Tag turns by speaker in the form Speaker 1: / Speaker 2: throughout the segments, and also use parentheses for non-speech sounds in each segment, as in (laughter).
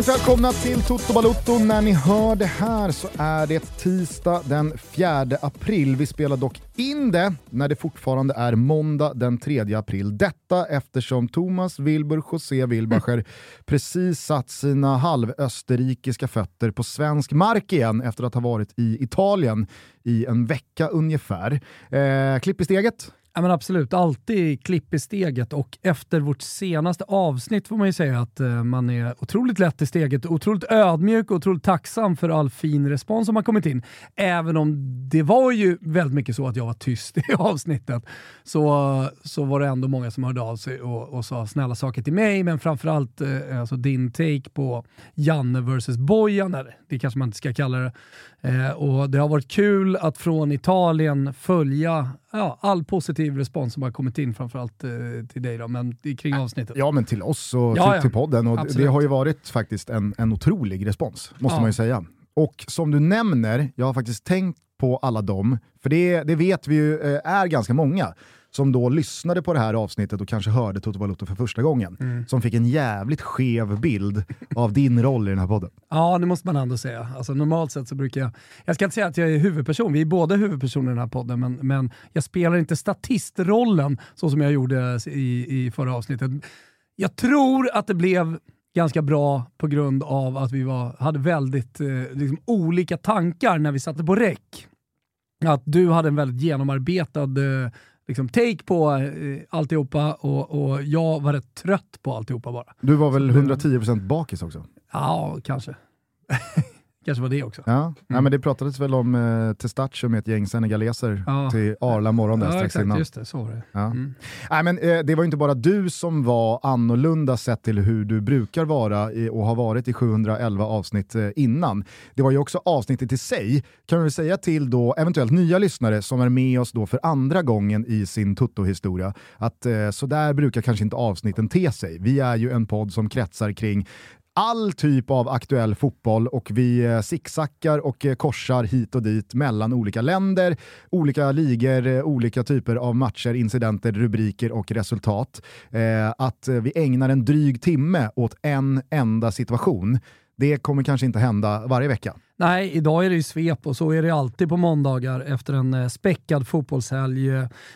Speaker 1: varmt välkomna till Toto Balutto. När ni hör det här så är det tisdag den 4 april. Vi spelar dock in det när det fortfarande är måndag den 3 april. Detta eftersom Thomas Wilbur José Wilbacher precis satt sina halvösterrikiska fötter på svensk mark igen efter att ha varit i Italien i en vecka ungefär. Eh, klipp i steget.
Speaker 2: Ja, men absolut, alltid klipp i steget och efter vårt senaste avsnitt får man ju säga att eh, man är otroligt lätt i steget, otroligt ödmjuk och otroligt tacksam för all fin respons som har kommit in. Även om det var ju väldigt mycket så att jag var tyst (laughs) i avsnittet så, så var det ändå många som hörde av sig och, och sa snälla saker till mig, men framförallt eh, alltså din take på Janne vs Bojan, eller det kanske man inte ska kalla det. Eh, och det har varit kul att från Italien följa ja, all positiv respons som har kommit in, framförallt eh, till dig då, men kring avsnittet.
Speaker 1: Ja, men till oss och
Speaker 2: Ja,
Speaker 1: till,
Speaker 2: ja.
Speaker 1: till podden. Och
Speaker 2: Absolut.
Speaker 1: det har ju varit faktiskt en, en otrolig respons, måste
Speaker 2: Ja.
Speaker 1: man ju säga. Och som du nämner, jag har faktiskt tänkt på alla dem, för det, det vet vi ju eh, är ganska många som då lyssnade på det här avsnittet och kanske hörde Toto Balotto för första gången,
Speaker 2: Mm.
Speaker 1: som fick en jävligt skev bild av din roll i den här podden.
Speaker 2: Ja, det måste man ändå säga. Alltså, normalt sett så brukar jag, jag ska inte säga att jag är huvudperson, vi är båda huvudpersoner i den här podden, men, men jag spelar inte statistrollen så som jag gjorde i, i förra avsnittet. Jag tror att det blev ganska bra på grund av att vi var, hade väldigt eh, liksom, olika tankar när vi satte på räck. Att du hade en väldigt genomarbetad eh, liksom, take på eh, alltihopa och, och jag var rätt trött på alltihopa bara.
Speaker 1: Du var väl 110% bakis också?
Speaker 2: Ja, kanske. (laughs) kanske var det också.
Speaker 1: Ja, Nej, men det pratades väl om eh, Testaccio med ett gäng senegaleser
Speaker 2: Ja.
Speaker 1: till Arla morgon där
Speaker 2: Ja,
Speaker 1: strax
Speaker 2: exakt.
Speaker 1: innan.
Speaker 2: Just det, så var det.
Speaker 1: Ja.
Speaker 2: Mm.
Speaker 1: Nej, men, eh, det var inte bara du som var annorlunda sett till hur du brukar vara i, och har varit i 711 avsnitt eh, innan. Det var ju också avsnittet i sig, kan vi väl säga till då eventuellt nya lyssnare som är med oss då för andra gången i sin Tutto-historia, att eh, så där brukar kanske inte avsnitten te sig. Vi är ju en podd som kretsar kring all typ av aktuell fotboll och vi eh, sicksackar och eh, korsar hit och dit mellan olika länder, olika ligor, eh, olika typer av matcher, incidenter, rubriker och resultat. Att vi ägnar en dryg timme åt en enda situation, det kommer kanske inte hända varje vecka.
Speaker 2: Nej, idag är det ju svep och så är det alltid på måndagar efter en eh, späckad fotbollshelg.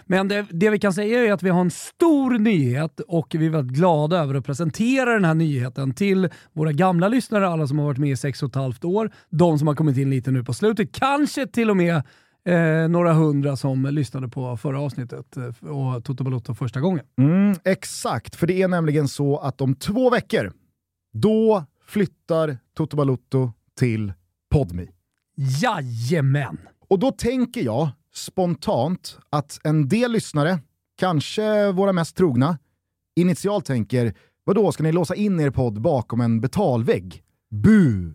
Speaker 2: Men det, det vi kan säga är att vi har en stor nyhet och vi är väldigt glada över att presentera den här nyheten till våra gamla lyssnare, alla som har varit med i sex och ett halvt år, de som har kommit in lite nu på slutet, kanske till och med eh, några hundra som lyssnade på förra avsnittet eh, och Toto Balotto första gången.
Speaker 1: Mm, exakt, för det är nämligen så att om två veckor, då flyttar Toto Balotto till Podmi.
Speaker 2: Jajamän!
Speaker 1: Och då tänker jag spontant att en del lyssnare, kanske våra mest trogna, initialt tänker vadå, ska ni låsa in er podd bakom en betalvägg? Bu!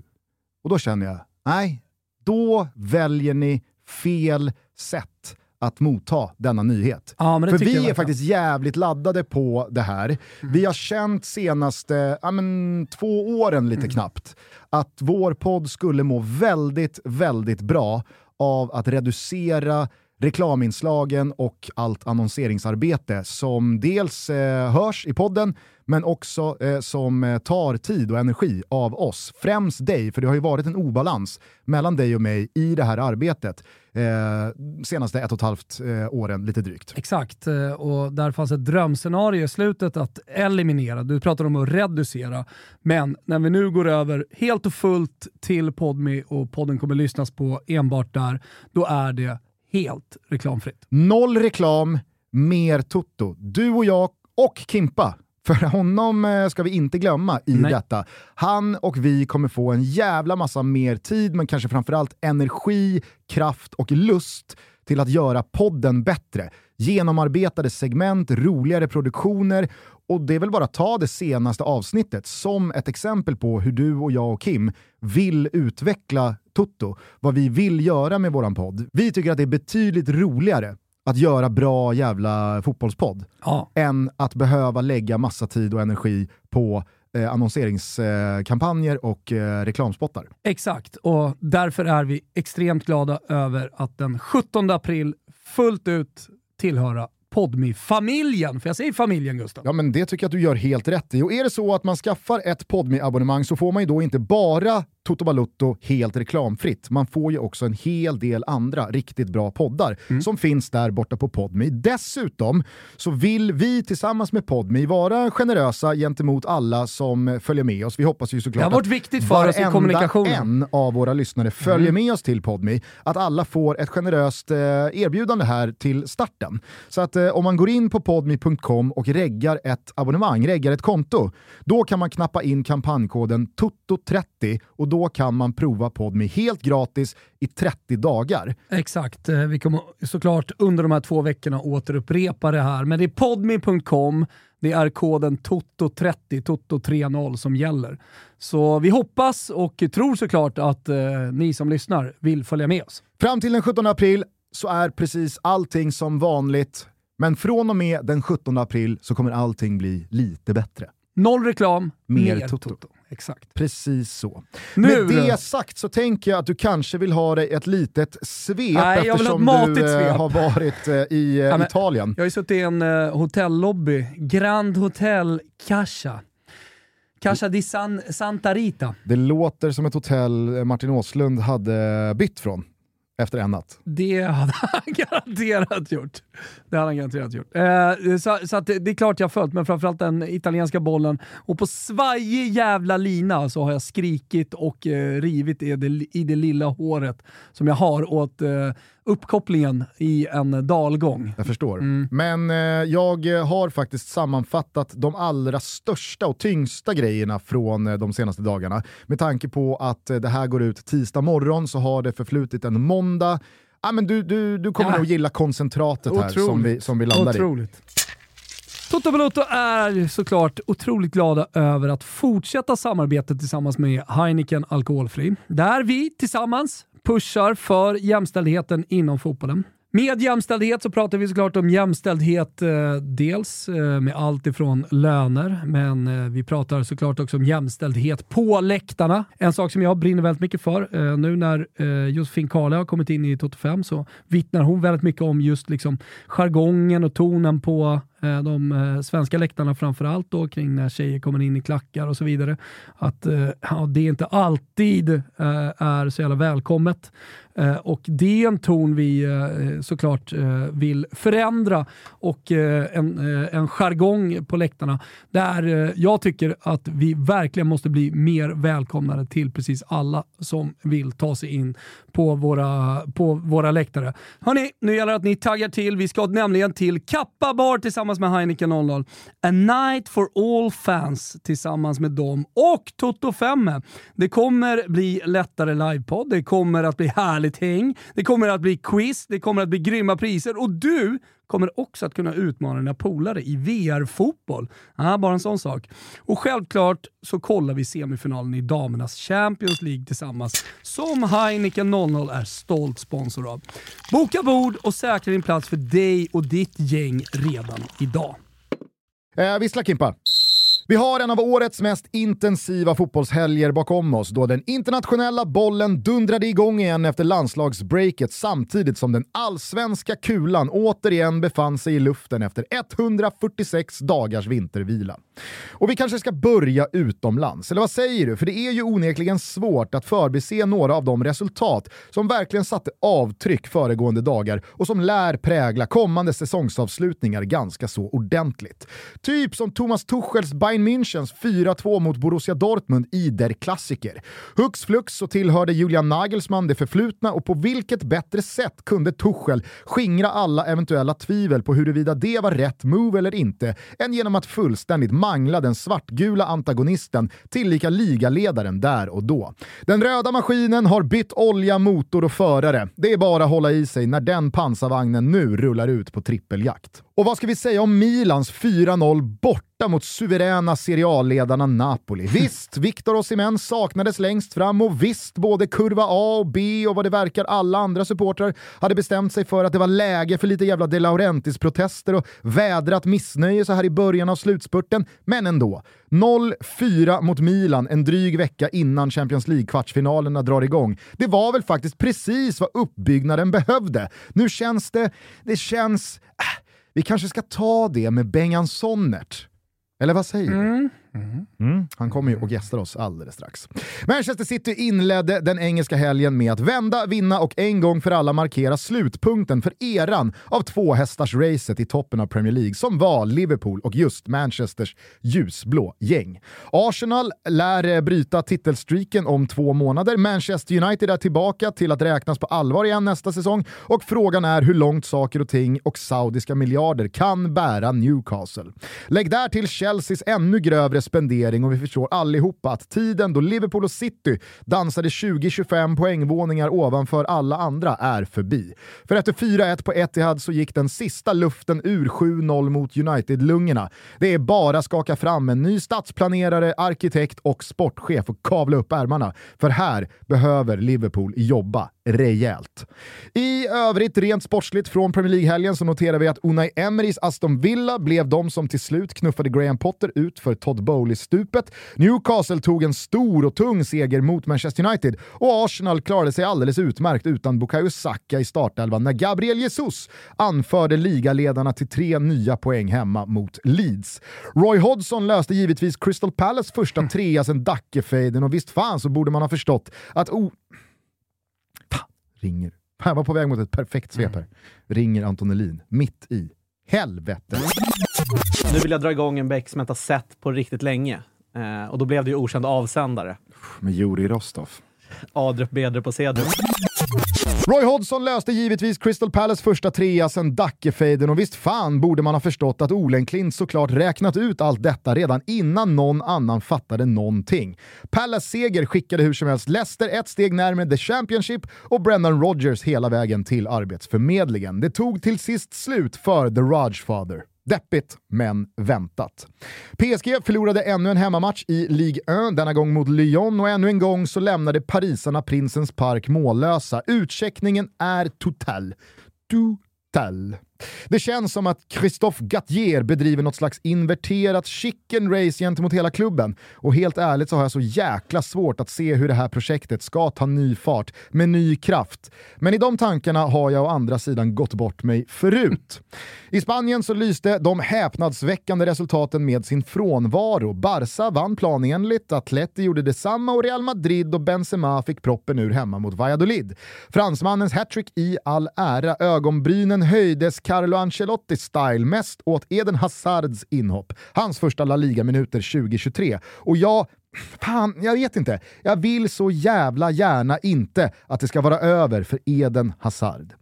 Speaker 1: Och då känner jag, nej, då väljer ni fel sätt att motta denna nyhet.
Speaker 2: Ja,
Speaker 1: För vi är faktiskt jävligt laddade på det här. Vi har känt senaste ja, men, två åren lite knappt att vår podd skulle må väldigt, väldigt bra av att reducera reklaminslagen och allt annonseringsarbete som dels eh, hörs i podden men också eh, som eh, tar tid och energi av oss. Främst dig, för det har ju varit en obalans mellan dig och mig i det här arbetet eh, senaste ett och ett halvt eh, åren, lite drygt.
Speaker 2: Exakt, eh, och där fanns ett drömscenario i slutet att eliminera. Du pratar om att reducera, men när vi nu går över helt och fullt till Podmi och podden kommer lyssnas på enbart där, då är det helt reklamfritt.
Speaker 1: Noll reklam, mer Toto. Du och jag och Kimpa. (laughs) För honom eh, ska vi inte glömma i
Speaker 2: Nej.
Speaker 1: detta. Han och vi kommer få en jävla massa mer tid, men kanske framförallt energi, kraft och lust till att göra podden bättre. Genomarbetade segment, roligare produktioner och det är väl bara att ta det senaste avsnittet som ett exempel på hur du och jag och Kim vill utveckla Toto. Vad vi vill göra med våran podd. Vi tycker att det är betydligt roligare att göra bra jävla fotbollspodd
Speaker 2: Ja.
Speaker 1: än att behöva lägga massa tid och energi på eh, annonseringskampanjer och eh, reklamspottar.
Speaker 2: Exakt, och därför är vi extremt glada över att den 17 april fullt ut tillhöra podmi familjen För jag säger familjen Gustav.
Speaker 1: Ja men det tycker jag att du gör helt rätt i. Och är det så att man skaffar ett podmi abonnemang så får man ju då inte bara Toto Balutto helt reklamfritt. Man får ju också en hel del andra riktigt bra poddar mm. som finns där borta på Podmi. Dessutom så vill vi tillsammans med Podmi vara generösa gentemot alla som följer med oss. Vi hoppas ju såklart
Speaker 2: det har varit viktigt för oss i kommunikationen.
Speaker 1: en av våra lyssnare följer mm. med oss till Podmi. Att alla får ett generöst eh, erbjudande här till starten. Så att eh, om man går in på podmi.com och reggar ett abonnemang, reggar ett konto, då kan man knappa in kampanjkoden TOTO30 och då då kan man prova Podme helt gratis i 30 dagar.
Speaker 2: Exakt, eh, vi kommer såklart under de här två veckorna återupprepa det här, men det är podme.com, det är koden TOTO30, TOTO30 som gäller. Så vi hoppas och tror såklart att eh, ni som lyssnar vill följa med oss.
Speaker 1: Fram till den 17 april så är precis allting som vanligt, men från och med den 17 april så kommer allting bli lite bättre.
Speaker 2: Noll reklam, mer, mer toto. toto. Exakt.
Speaker 1: Precis så. Nu, Med det sagt så tänker jag att du kanske vill ha dig ett litet svep Nej, eftersom du eh, svep. har varit eh, i eh, ja, Italien.
Speaker 2: Jag har ju suttit i en uh, hotellobby, Grand Hotel Cascia. Casa di San, Santa Rita.
Speaker 1: Det låter som ett hotell Martin Åslund hade bytt från efter en natt.
Speaker 2: Det hade (laughs) han garanterat gjort. Det hade han garanterat gjort. Eh, så, så det, är klart jag har följt, men framförallt den italienska bollen. Och på svajig jävla lina så har jag skrikit och eh, rivit i det, i det lilla håret som jag har åt eh, uppkopplingen i en dalgång.
Speaker 1: Jag förstår. Mm. Men eh, jag har faktiskt sammanfattat de allra största och tyngsta grejerna från eh, de senaste dagarna. Med tanke på att eh, det här går ut tisdag morgon så har det förflutit en måndag. Ah, men du, du, du kommer ja. nog gilla koncentratet här som vi, som vi landar Otroligt. i.
Speaker 2: Toto Balotto är såklart otroligt glada över att fortsätta samarbetet tillsammans med Heineken Alkoholfri. Där vi tillsammans pushar för jämställdheten inom fotbollen. Med jämställdhet så pratar vi såklart om jämställdhet eh, dels eh, med allt ifrån löner, men eh, vi pratar såklart också om jämställdhet på läktarna. En sak som jag brinner väldigt mycket för, eh, nu när eh, Josefin Kahle har kommit in i Toto 5 så vittnar hon väldigt mycket om just liksom jargongen och tonen på Eh, de eh, svenska läktarna framförallt då kring när tjejer kommer in i klackar och så vidare. Att eh, ja, det inte alltid eh, är så jävla välkommet. Eh, och det är en ton vi eh, såklart eh, vill förändra och en, en jargong på läktarna där jag tycker att vi verkligen måste bli mer välkomnade till precis alla som vill ta sig in på våra, på våra läktare. Hörni, nu gäller det att ni taggar till. Vi ska nämligen till Kappa Bar tillsammans med Heineken 00. A night for all fans tillsammans med dem och Toto 5. Det kommer bli lättare livepodd, det kommer att bli härligt häng, det kommer att bli quiz, det kommer att bli grymma priser och du kommer också att kunna utmana dina polare i VR-fotboll. Ah, bara en sån sak. Och självklart så kollar vi semifinalen i damernas Champions League tillsammans, som Heineken 00 är stolt sponsor av. Boka bord och säkra din plats för dig och ditt gäng redan idag.
Speaker 1: Eh, vissla Kimpa. Vi har en av årets mest intensiva fotbollshelger bakom oss då den internationella bollen dundrade igång igen efter landslagsbreaket samtidigt som den allsvenska kulan återigen befann sig i luften efter 146 dagars vintervila. Och vi kanske ska börja utomlands, eller vad säger du? För det är ju onekligen svårt att förbise några av de resultat som verkligen satte avtryck föregående dagar och som lär prägla kommande säsongsavslutningar ganska så ordentligt. Typ som Thomas Tuchels Bayern Bayern Münchens 4-2 mot Borussia Dortmund i Der Klassiker. Hux flux så tillhörde Julian Nagelsmann det förflutna och på vilket bättre sätt kunde Tuchel skingra alla eventuella tvivel på huruvida det var rätt move eller inte än genom att fullständigt mangla den svartgula antagonisten tillika ligaledaren där och då. Den röda maskinen har bytt olja, motor och förare. Det är bara att hålla i sig när den pansarvagnen nu rullar ut på trippeljakt. Och vad ska vi säga om Milans 4-0 borta mot suveräna serialledarna Napoli? Visst, Victor Osimhen saknades längst fram och visst, både kurva A och B och vad det verkar alla andra supportrar hade bestämt sig för att det var läge för lite jävla De Laurentiis-protester och vädrat missnöje så här i början av slutspurten. Men ändå. 0-4 mot Milan en dryg vecka innan Champions League-kvartsfinalerna drar igång. Det var väl faktiskt precis vad uppbyggnaden behövde. Nu känns det... Det känns... Äh, vi kanske ska ta det med Bengan Sonnert. Eller vad säger du?
Speaker 2: Mm.
Speaker 1: Mm. mm. Han kommer ju och gästar oss alldeles strax. Manchester City inledde den engelska helgen med att vända, vinna och en gång för alla markera slutpunkten för eran av två hästars racet i toppen av Premier League som var Liverpool och just Manchesters ljusblå gäng. Arsenal lär eh, bryta titelstreaken om två månader. Manchester United är tillbaka till att räknas på allvar igen nästa säsong och frågan är hur långt saker och ting och saudiska miljarder kan bära Newcastle. Lägg där till Chelseas ännu grövre spendering och vi förstår allihopa att tiden då Liverpool och City dansade 20-25 poängvåningar ovanför alla andra är förbi. För efter 4-1 på Etihad så gick den sista luften ur 7-0 mot United-lungorna. Det är bara skaka fram en ny stadsplanerare, arkitekt och sportchef och kavla upp ärmarna. För här behöver Liverpool jobba rejält. I övrigt, rent sportsligt från Premier League-helgen så noterar vi att Unai Emerys Aston Villa blev de som till slut knuffade Graham Potter ut för Todd Bowley-stupet. Newcastle tog en stor och tung seger mot Manchester United och Arsenal klarade sig alldeles utmärkt utan Bukayo Saka i startelvan när Gabriel Jesus anförde ligaledarna till tre nya poäng hemma mot Leeds. Roy Hodgson löste givetvis Crystal Palace första trea sedan Dackefejden och visst fan så borde man ha förstått att Oh ringer. (laughs) Han var på väg mot ett perfekt svep här. Ringer Anton Elin mitt i. Helvete!
Speaker 3: Nu vill jag dra igång en bäck som jag inte har sett på riktigt länge. Eh, och då blev det ju okänd avsändare.
Speaker 1: Med Juri Rostov.
Speaker 3: Adrup Bedrup och Cedrup.
Speaker 1: Roy Hodgson löste givetvis Crystal Palace första trea sen Dackefejden och visst fan borde man ha förstått att Olenklint såklart räknat ut allt detta redan innan någon annan fattade någonting. Palace seger skickade hur som helst Leicester ett steg närmare The Championship och Brendan Rodgers hela vägen till Arbetsförmedlingen. Det tog till sist slut för The Rajfather. Deppigt, men väntat. PSG förlorade ännu en hemmamatch i Ligue 1, denna gång mot Lyon och ännu en gång så lämnade parisarna Prinsens Park mållösa. Utcheckningen är total. Total. Det känns som att Christophe Gattier bedriver något slags inverterat chicken race gentemot hela klubben. Och helt ärligt så har jag så jäkla svårt att se hur det här projektet ska ta ny fart med ny kraft. Men i de tankarna har jag å andra sidan gått bort mig förut. I Spanien så lyste de häpnadsväckande resultaten med sin frånvaro. Barca vann planenligt, Atleti gjorde detsamma och Real Madrid och Benzema fick proppen ur hemma mot Valladolid. Fransmannens hattrick i all ära, ögonbrynen höjdes Carlo Ancelotti-style mest åt Eden Hazards inhopp. Hans första La Liga-minuter 2023. Och ja, Fan, jag vet inte. Jag vill så jävla gärna inte att det ska vara över för Eden Hazard.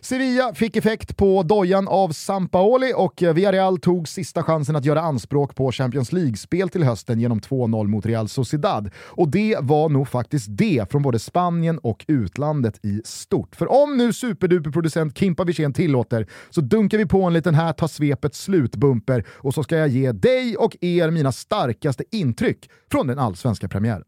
Speaker 1: Sevilla fick effekt på dojan av Sampaoli och Villarreal tog sista chansen att göra anspråk på Champions League-spel till hösten genom 2-0 mot Real Sociedad. Och det var nog faktiskt det från både Spanien och utlandet i stort. För om nu superduperproducent Kimpa Wirsén tillåter så dunkar vi på en liten här ta svepet slutbumper och så ska jag ge dig och er mina starkaste intryck från den allsvenska premiären.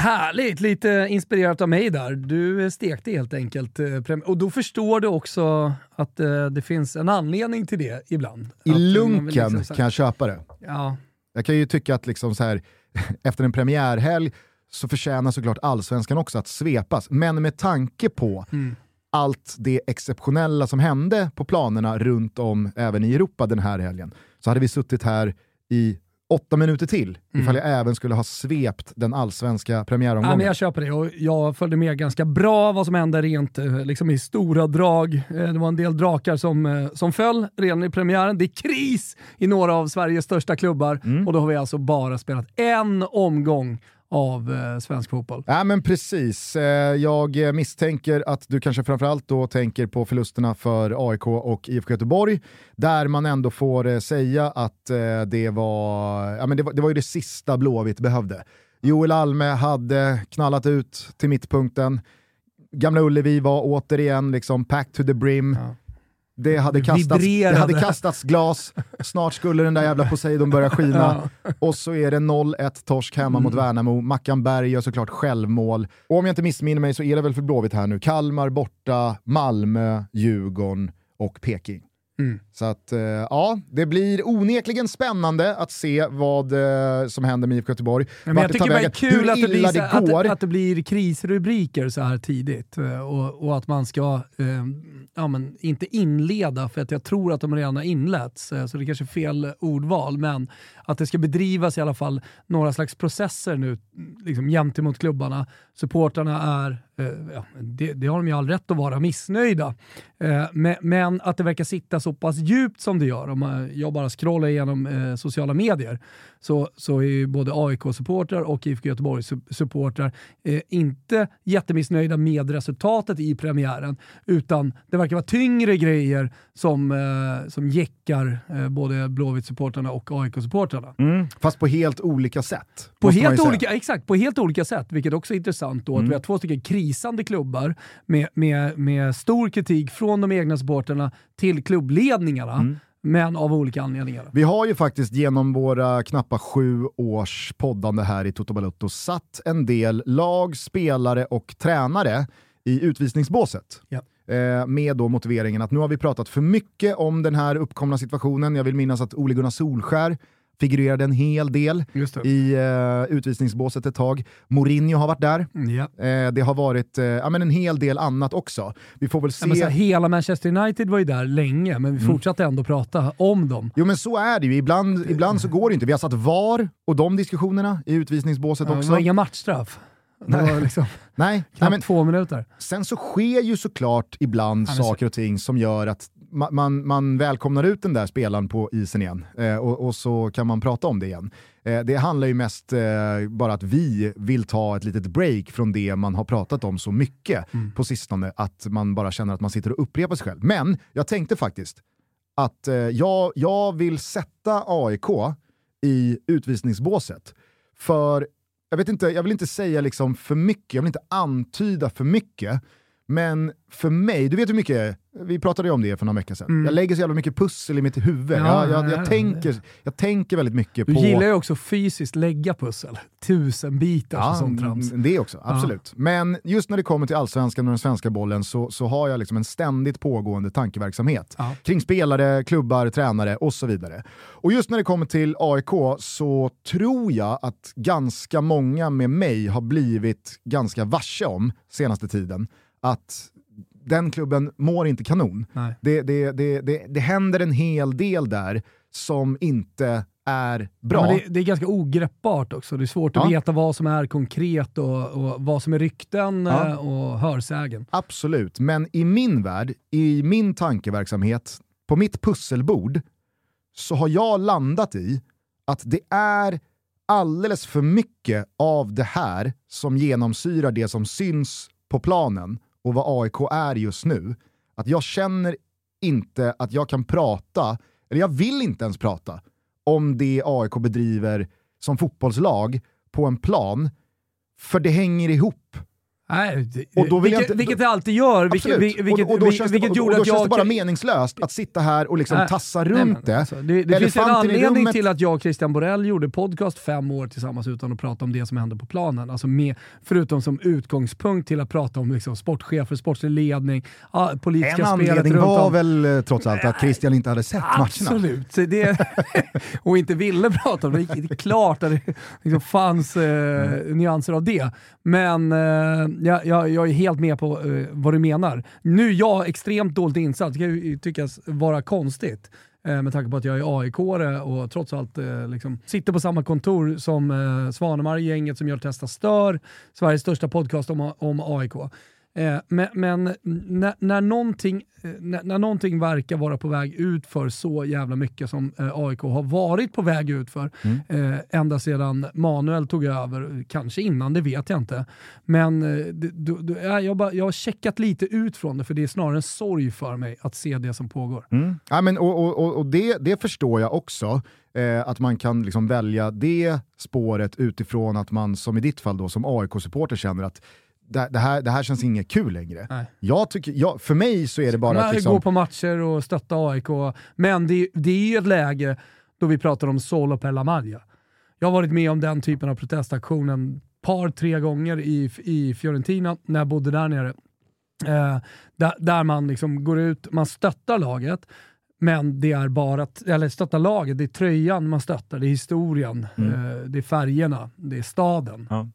Speaker 2: Härligt! Lite inspirerat av mig där. Du stekte helt enkelt. eh, Och då förstår du också att eh, det finns en anledning till det ibland.
Speaker 1: I
Speaker 2: Att vill
Speaker 1: lunken
Speaker 2: liksom här-
Speaker 1: kan jag köpa det.
Speaker 2: Ja,
Speaker 1: Jag kan ju tycka att liksom så här, (laughs) efter en premiärhelg så förtjänar såklart allsvenskan också att svepas. Men med tanke på
Speaker 2: Mm.
Speaker 1: allt det exceptionella som hände på planerna runt om även i Europa den här helgen så hade vi suttit här i åtta minuter till ifall jag även skulle ha svept den allsvenska
Speaker 2: Ja,
Speaker 1: premiäromgången.
Speaker 2: men jag köper det och jag följde med ganska bra vad som hände rent eh, liksom i stora drag. Eh, Det var en del drakar som, eh, som föll redan i premiären. Det är kris i några av Sveriges största klubbar och då har vi alltså bara spelat en omgång av eh, svensk fotboll.
Speaker 1: Ja men precis. Eh, Jag misstänker att du kanske framförallt då tänker på förlusterna för AIK och IFK Göteborg, där man ändå får eh, säga att eh, det var, ja, men det var, det var ju det sista Blåvitt behövde. Joel Alme hade knallat ut till mittpunkten, Gamla Ullevi var återigen liksom packed to the brim.
Speaker 2: Ja.
Speaker 1: Det hade, kastats, det hade kastats glas, snart skulle den där jävla Poseidon börja skina. Ja. Och så är det 0-1 torsk hemma mm. mot Värnamo. Mackan Berg gör såklart självmål. Och om jag inte missminner mig så är det väl för Blåvitt här nu. Kalmar borta, Malmö, Djurgården och Peking. Mm. Så att, eh, ja, det blir onekligen spännande att se vad eh, som händer med IFK Göteborg.
Speaker 2: Men jag tycker det är kul att det, blir, det att, att, det blir krisrubriker så här tidigt eh, och, och att man ska eh, ja, men, inte inleda, för att jag tror att de redan har inletts, så det kanske är fel ordval, men att det ska bedrivas i alla fall några slags processer nu liksom, gentemot klubbarna. Supportrarna är ja, det, det, har de ju all rätt att vara missnöjda. Eh, men, att det verkar sitta så pass djupt som det gör, om jag bara scrollar igenom eh, sociala medier, så, så är ju både AIK-supportrar och IFK Göteborg-supportrar eh, inte jättemissnöjda med resultatet i premiären, utan det verkar vara tyngre grejer som, eh, som jäckar eh, både Blåvitt-supportrarna och AIK-supportrarna.
Speaker 1: Mm, fast på helt olika sätt.
Speaker 2: På helt, olika, exakt, på helt olika sätt, vilket också är intressant då, mm. att vi har två stycken krisande klubbar med, med, med stor kritik från de egna supporterna till klubbledningarna. Mm men av olika anledningar.
Speaker 1: Vi har ju faktiskt genom våra knappa sju års poddande här i Toto Balutto satt en del lag, spelare och tränare i utvisningsbåset. Ja. Eh, med då motiveringen att nu har vi pratat för mycket om den här uppkomna situationen. Jag vill minnas att Ole Gunnar Solskär figurerade en hel del i uh, utvisningsbåset ett tag. Mourinho har varit där.
Speaker 2: Ja.
Speaker 1: Uh, det har varit uh, ja, men en hel del annat också. Vi får väl se... Ja,
Speaker 2: här, hela Manchester United var ju där länge, men vi mm. fortsatte ändå prata om dem.
Speaker 1: Jo men så är det ju, ibland, ibland så går det inte. Vi har satt VAR och de diskussionerna i utvisningsbåset
Speaker 2: ja,
Speaker 1: också.
Speaker 2: Det var inga matchstraff.
Speaker 1: Nej. Liksom (laughs) Nej.
Speaker 2: Knappt Nej, två minuter.
Speaker 1: Sen så sker ju såklart ibland ja, saker och ting som gör att man, man välkomnar ut den där spelaren på isen igen eh, och, och, så kan man prata om det igen. Eh, det handlar ju mest eh, bara att vi vill ta ett litet break från det man har pratat om så mycket mm. på sistone, att man bara känner att man sitter och upprepar sig själv. Men jag tänkte faktiskt att eh, jag, jag vill sätta AIK i utvisningsbåset. För jag, vet inte, jag vill inte säga liksom för mycket, jag vill inte antyda för mycket, men för mig, du vet hur mycket, vi pratade ju om det för några veckor sedan, mm. jag lägger så jävla mycket pussel i mitt huvud. Ja, jag, jag, jag, ja, tänker, jag tänker väldigt mycket
Speaker 2: du
Speaker 1: på...
Speaker 2: Du gillar ju också fysiskt lägga pussel, tusen bitar ja, och sånt trams.
Speaker 1: Det också, absolut. Men just när det kommer till allsvenskan och den svenska bollen så, så har jag liksom en ständigt pågående tankeverksamhet kring spelare, klubbar, tränare och så vidare. Och just när det kommer till AIK så tror jag att ganska många med mig har blivit ganska varse om senaste tiden att den klubben mår inte kanon. Det, det, det, det, det händer en hel del där som inte är bra.
Speaker 2: Ja, det, det, är ganska ogreppbart också. Det är svårt ja. att veta vad som är konkret och, och vad som är rykten ja. Eh, och hörsägen.
Speaker 1: Absolut, men i min värld, i min tankeverksamhet, på mitt pusselbord, så har jag landat i att det är alldeles för mycket av det här som genomsyrar det som syns på planen och vad AIK är just nu, att jag känner inte att jag kan prata, eller jag vill inte ens prata, om det AIK bedriver som fotbollslag på en plan, för det hänger ihop
Speaker 2: Nej, och då vilket, inte, vilket det alltid gör. Vilket, vilket, och, och då känns vilket
Speaker 1: det,
Speaker 2: gjorde
Speaker 1: och då känns
Speaker 2: det
Speaker 1: bara meningslöst att sitta här och liksom äh, tassa runt nej, det.
Speaker 2: Alltså, det. Det finns en anledning till att jag och Christian Borell gjorde podcast fem år tillsammans utan att prata om det som hände på planen. Alltså med, förutom som utgångspunkt till att prata om liksom sportchefer, sportslig ledning, politiska
Speaker 1: En anledning var om. väl eh, trots allt att Christian inte hade sett
Speaker 2: Absolut.
Speaker 1: matcherna.
Speaker 2: Absolut, (laughs) och inte ville prata om det. Det är klart att det liksom fanns eh, mm. nyanser av det. Men eh, jag, jag, jag är helt med på uh, vad du menar. Nu är jag extremt dåligt insatt, det kan ju tyckas vara konstigt uh, med tanke på att jag är aik och trots allt uh, liksom, sitter på samma kontor som uh, Svanemar-gänget som gör Testa Stör, Sveriges största podcast om, om AIK. Eh, men, men när, när, någonting, eh, när, när någonting verkar vara på väg ut för så jävla mycket som eh, AIK har varit på väg ut för mm. eh, ända sedan Manuel tog över, kanske innan, det vet jag inte. Men eh, du, du, jag, bara, jag har checkat lite ut från det för det är snarare en sorg för mig att se det som pågår.
Speaker 1: Mm. Ja, men, och och, och det, det förstår jag också. Eh, att man kan liksom välja det spåret utifrån att man, som i ditt fall då, som AIK-supporter känner att det, det, här, det här känns inget kul längre.
Speaker 2: Nej.
Speaker 1: Jag tycker, jag, för mig så är det bara att liksom,
Speaker 2: gå på matcher och stötta AIK, men det, det är ju ett läge då vi pratar om solo per la maglia. Jag har varit med om den typen av protestaktionen par, tre gånger i, i Fiorentina när jag bodde där nere. Eh, där, där man liksom går ut, man stöttar laget, men det är bara, eller stöttar laget, det är tröjan man stöttar, det är historien,
Speaker 1: Mm.
Speaker 2: eh, det är färgerna, det är staden.
Speaker 1: Ja,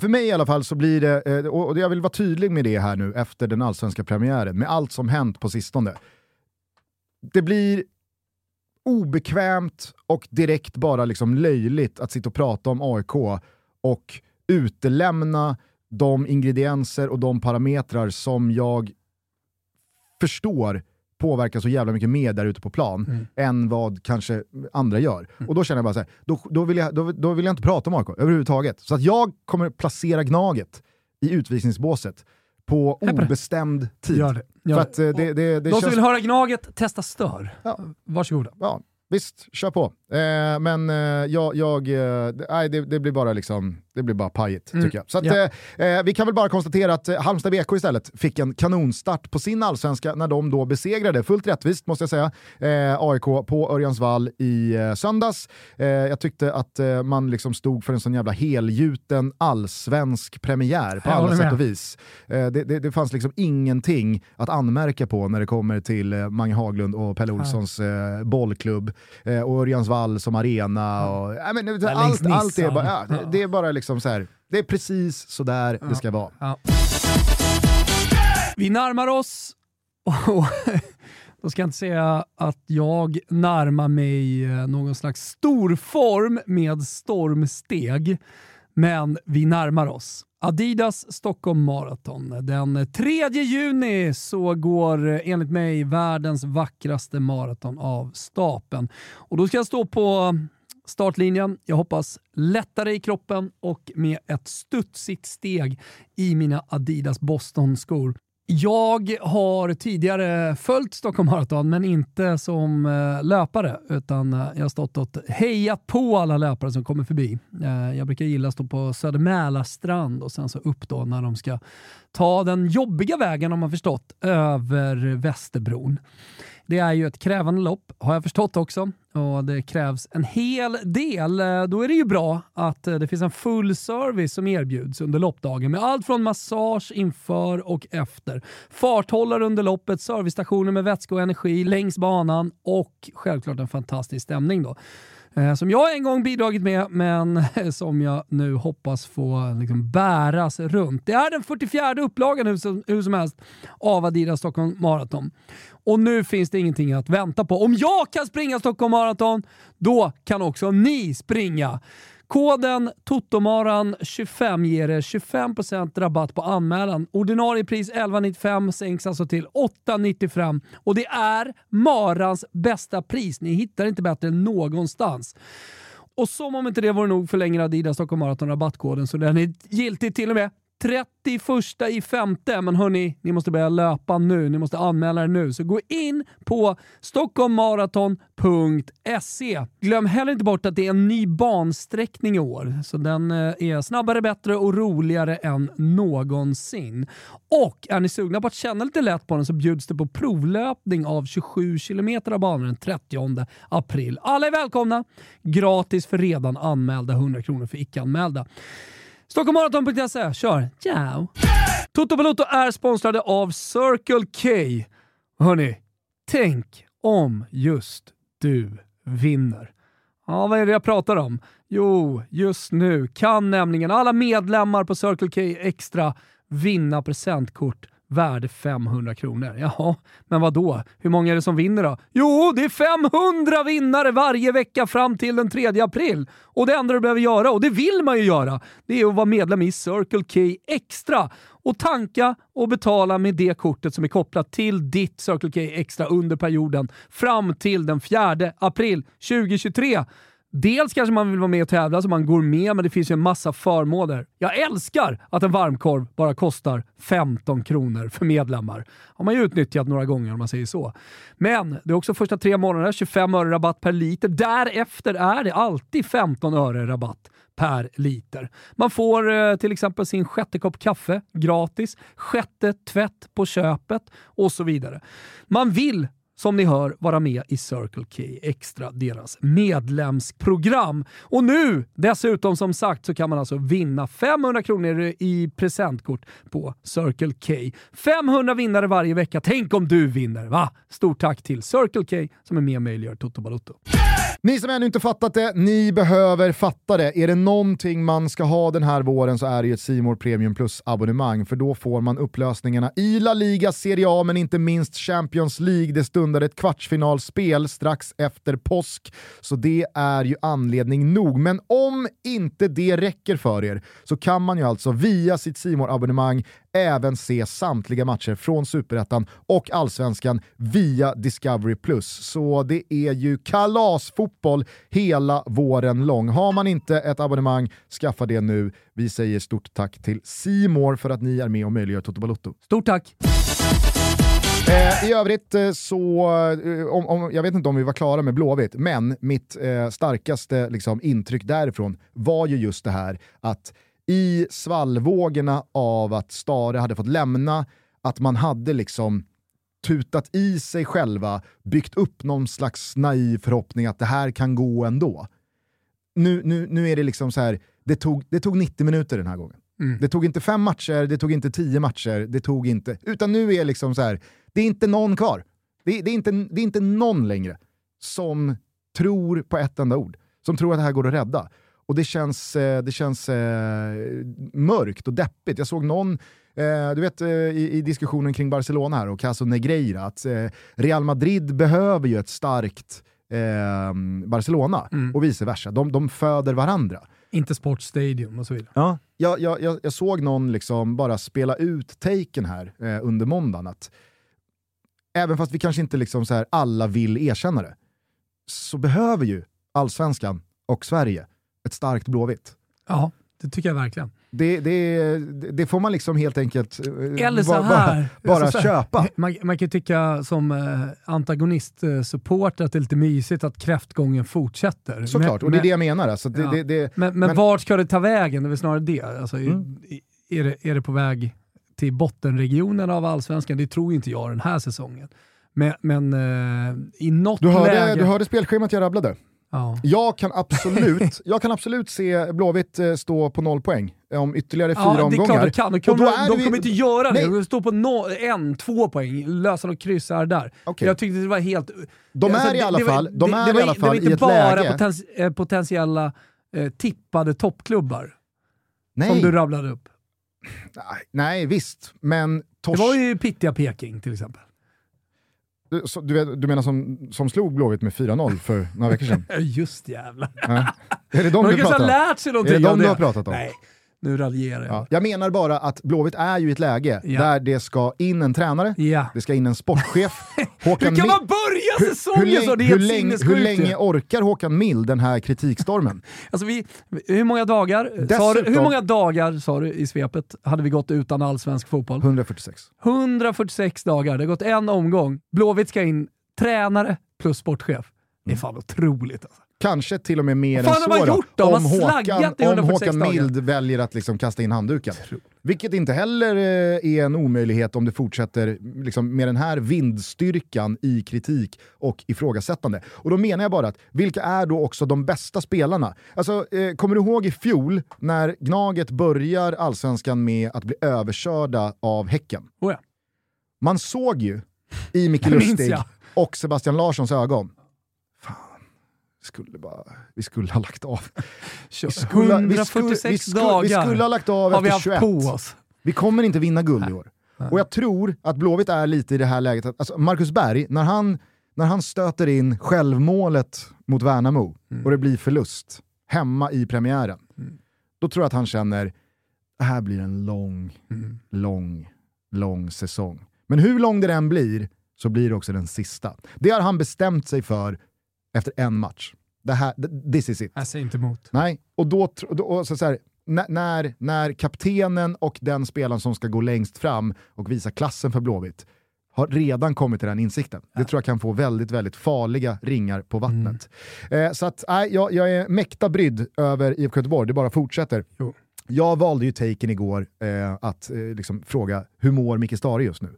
Speaker 1: för mig i alla fall så blir det, eh, och jag vill vara tydlig med det här nu efter den allsvenska premiären, med allt som hänt på sistone. Det blir obekvämt och direkt bara liksom löjligt att sitta och prata om AIK och utelämna de ingredienser och de parametrar som jag förstår påverkar så jävla mycket mer där ute på plan
Speaker 2: Mm.
Speaker 1: än vad kanske andra gör. Och då känner jag bara så här, då, då, vill jag, då, då vill jag inte prata om AIK överhuvudtaget. Så att jag kommer placera Gnaget i utvisningsbåset på
Speaker 2: det.
Speaker 1: obestämd tid.
Speaker 2: Gör det. Gör
Speaker 1: För att eh, det, det, det
Speaker 2: De som
Speaker 1: känns...
Speaker 2: vill höra Gnaget, testa Stör.
Speaker 1: Ja.
Speaker 2: Varsågoda.
Speaker 1: Ja, visst, kör på. Eh, men eh, jag, jag, eh, det, det blir bara liksom, det blir bara pajigt
Speaker 2: Mm.
Speaker 1: tycker jag. Så att,
Speaker 2: Ja.
Speaker 1: eh, vi kan väl bara konstatera att eh, Halmstad BK istället fick en kanonstart på sin allsvenska när de då besegrade, fullt rättvist måste jag säga, eh, AIK på Örjansvall i söndags. Jag tyckte att man liksom stod för en sån jävla helgjuten allsvensk premiär på
Speaker 2: Jag
Speaker 1: alla sätt och vis. Det, det, det fanns liksom ingenting att anmärka på när det kommer till Mange Haglund och Pelle Olssons bollklubb eh, och Örjansvall som arena. Och, ja, men,
Speaker 2: Där
Speaker 1: allt,
Speaker 2: längs
Speaker 1: allt är
Speaker 2: Nissan.
Speaker 1: bara, ja, det,
Speaker 2: Ja.
Speaker 1: det är bara liksom så här. det är precis så där det ska vara.
Speaker 2: Ja. Vi närmar oss, (laughs) och då ska jag inte säga att jag närmar mig eh, någon slags storform med stormsteg, men vi närmar oss. Adidas Stockholm Marathon. Den 3 juni så går eh, enligt mig världens vackraste maraton av stapeln. Och då ska jag stå på eh, startlinjen. Jag hoppas lättare i kroppen och med ett studsigt steg i mina Adidas Boston-skor. Jag har tidigare följt Stockholm Marathon, men inte som eh, löpare, utan eh, jag har stått och hejat på alla löpare som kommer förbi. Eh, jag brukar gilla att stå på Söder Mälarstrand och sen så upp då när de ska ta den jobbiga vägen, om man förstått, över Västerbron. Det är ju ett krävande lopp, har jag förstått också. Och det krävs en hel del. Eh, då är det ju bra att eh, det finns en full service som erbjuds under loppdagen med allt från massage inför och efter. Farthållare under loppet, servicestationer med vätska och energi längs banan och självklart en fantastisk stämning då. Eh, som jag en gång bidragit med, men (laughs) som jag nu hoppas få liksom bäras runt. Det är den 44 upplagan hur som, hur som helst av Adidas Stockholm Marathon. Och nu finns det ingenting att vänta på. Om jag kan springa Stockholm Marathon, då kan också ni springa. Koden TOTOMARAN25 ger er 25% rabatt på anmälan. Ordinarie pris 11,95 sänks alltså till 8,95 och det är Marans bästa pris. Ni hittar inte bättre någonstans. Och som om inte det vore nog förlänger Adidas Stockholm Marathon rabattkoden så den är giltig till och med 31 i femte. Men hörni, ni måste börja löpa nu. Ni måste anmäla er nu. Så gå in på stockholmmaraton.se. Glöm heller inte bort att det är en ny bansträckning i år. Så den eh, är snabbare, bättre och roligare än någonsin. Och är ni sugna på att känna lite lätt på den så bjuds det på provlöpning av 27 km av banan den 30 april. Alla är välkomna. Gratis för redan anmälda, 100 kronor för icke-anmälda. Stockholmmaraton.se, kör! Ciao! Toto Balotto är sponsrade av Circle K. Hörni, tänk om just du vinner. Ja, vad är det jag pratar om? Jo, just nu kan nämligen alla medlemmar på Circle K Extra vinna presentkort värde 500 kronor. Jaha, men vad då? Hur många är det som vinner då? Jo, det är 500 vinnare varje vecka fram till den 3 april. Och det enda du behöver göra, och det vill man ju göra, det är att vara medlem i Circle K Extra och tanka och betala med det kortet som är kopplat till ditt Circle K Extra under perioden fram till den 4 april 2023. Dels kanske man vill vara med och tävla så man går med, men det finns ju en massa förmåner. Jag älskar att en varmkorv bara kostar 15 kronor för medlemmar. har man ju utnyttjat några gånger om man säger så. Men det är också första tre månaderna 25 öre rabatt per liter. Därefter är det alltid 15 öre rabatt per liter. Man får eh, till exempel sin sjätte kopp kaffe gratis, sjätte tvätt på köpet och så vidare. Man vill som ni hör vara med i Circle K Extra, deras medlemsprogram. Och nu dessutom som sagt så kan man alltså vinna 500 kronor i presentkort på Circle K. 500 vinnare varje vecka. Tänk om du vinner, va? Stort tack till Circle K som är med och möjliggör Toto Balotto.
Speaker 1: Ni som ännu inte fattat det, ni behöver fatta det. Är det någonting man ska ha den här våren så är det ju ett Simor Premium Plus-abonnemang, för då får man upplösningarna i La Liga, Serie A, men inte minst Champions League. Det stundar ett kvartsfinalspel strax efter påsk, så det är ju anledning nog. Men om inte det räcker för er så kan man ju alltså via sitt simor abonnemang även se samtliga matcher från Superettan och Allsvenskan via Discovery+. Så det är ju kalasfotboll hela våren lång. Har man inte ett abonnemang, skaffa det nu. Vi säger stort tack till Simor för att ni är med och möjliggör Toto Balotto.
Speaker 2: Stort tack!
Speaker 1: Eh, I övrigt eh, så, eh, om, om, jag vet inte om vi var klara med Blåvitt, men mitt eh, starkaste liksom, intryck därifrån var ju just det här att i svallvågorna av att Stare hade fått lämna, att man hade liksom tutat i sig själva, byggt upp någon slags naiv förhoppning att det här kan gå ändå. Nu, nu, nu är det liksom så här, det tog, det tog 90 minuter den här gången. Mm. Det tog inte fem matcher, det tog inte tio matcher, det tog inte... Utan nu är liksom så här, det är inte någon kvar. Det, det, är inte, det är inte någon längre som tror på ett enda ord. Som tror att det här går att rädda. Och det känns, eh, det känns eh, mörkt och deppigt. Jag såg någon, eh, du vet i, i, diskussionen kring Barcelona här och Caso Negreira, att Real Madrid behöver ju ett starkt Barcelona mm. och vice versa. De, de föder varandra.
Speaker 2: Inte Sports Stadium och så vidare.
Speaker 1: Ja, jag, jag, jag såg någon liksom bara spela ut taken här under måndagen. Att även fast vi kanske inte liksom så här alla vill erkänna det, så behöver ju allsvenskan och Sverige ett starkt Blåvitt.
Speaker 2: Ja, det tycker jag verkligen.
Speaker 1: Det, det, det, får man liksom helt enkelt
Speaker 2: eh, Eller så här,
Speaker 1: bara, bara så köpa.
Speaker 2: Man, man kan tycka som eh, antagonistsupporter att det är lite mysigt att kräftgången fortsätter.
Speaker 1: Såklart, men, och det är det jag menar. Alltså det,
Speaker 2: ja.
Speaker 1: det,
Speaker 2: men, men, men vart ska det ta vägen? Det är väl snarare det. Alltså, mm. är, det är det på väg till bottenregionen av allsvenskan? Det tror inte jag den här säsongen. Men, men eh, i något
Speaker 1: du hörde,
Speaker 2: läge...
Speaker 1: Du hörde spelschemat jag rabblade? Ja. Jag, kan absolut, (laughs) jag kan absolut se Blåvitt eh, stå på noll poäng om ytterligare fyra
Speaker 2: ja,
Speaker 1: omgångar.
Speaker 2: Det kan. De kommer, de kommer vi... inte göra det. De står på no, en, två poäng, lösa något kryss här där. Okay. Jag tyckte det var helt...
Speaker 1: De är alltså, i alla fall, de är det, i alla fall i ett läge... Det
Speaker 2: var inte bara eh, potentiella eh, tippade toppklubbar Nej. som du rabblade upp.
Speaker 1: Nej, visst, men...
Speaker 2: Tors... Det var ju Pittia Peking till exempel.
Speaker 1: Du, du, vet, du menar som, som slog Blåvitt med 4-0 för några veckor sedan? (laughs)
Speaker 2: Just jävlar.
Speaker 1: Ja. Är det de du pratar om?
Speaker 2: lärt sig någonting
Speaker 1: Är det de du har pratat om?
Speaker 2: Nej, nu raljerar jag. Ja.
Speaker 1: Jag menar bara att Blåvitt är ju i ett läge ja. där det ska in en tränare, ja. det ska in en sportchef. (laughs)
Speaker 2: Håkan hur kan man börja säsongen hur, hur så? Det är hur, länge,
Speaker 1: hur länge orkar Håkan Mild den här kritikstormen? (laughs)
Speaker 2: alltså vi, hur många dagar, Dessutom, du, hur många dagar sa du i svepet hade vi gått utan allsvensk fotboll?
Speaker 1: 146.
Speaker 2: 146 dagar, det har gått en omgång. Blåvitt ska in tränare plus sportchef. Det är mm. fan otroligt alltså.
Speaker 1: Kanske till och med mer än så
Speaker 2: då,
Speaker 1: då, om Håkan, om Håkan Mild väljer att liksom kasta in handduken. Vilket inte heller eh, är en omöjlighet om det fortsätter liksom, med den här vindstyrkan i kritik och ifrågasättande. Och då menar jag bara att vilka är då också de bästa spelarna? Alltså, eh, kommer du ihåg i fjol när Gnaget börjar allsvenskan med att bli överkörda av Häcken?
Speaker 2: Oh ja.
Speaker 1: Man såg ju i Micke (laughs) Lustig och Sebastian Larssons ögon skulle bara, vi skulle ha lagt av.
Speaker 2: Vi skulle, 146 vi skulle, dagar
Speaker 1: vi skulle ha lagt av
Speaker 2: har
Speaker 1: efter 21.
Speaker 2: På oss.
Speaker 1: Vi kommer inte vinna guld Nej. i år. Nej. Och jag tror att Blåvitt är lite i det här läget, att, alltså Marcus Berg, när han, när han stöter in självmålet mot Värnamo mm. och det blir förlust hemma i premiären, mm. då tror jag att han känner, det här blir en lång, mm. lång, lång säsong. Men hur lång den än blir, så blir det också den sista. Det har han bestämt sig för efter en match. Det här, this is it.
Speaker 2: Jag säger inte emot.
Speaker 1: Nej, och då, då så, så här, när, när kaptenen och den spelaren som ska gå längst fram och visa klassen för Blåvitt har redan kommit till den insikten. Det tror jag kan få väldigt, väldigt farliga ringar på vattnet. Mm. Eh, så att, nej, jag, jag är mäkta brydd över IFK Göteborg, det bara fortsätter. Jo. Jag valde ju taken igår eh, att eh, liksom, fråga hur mår Micke Stare just nu?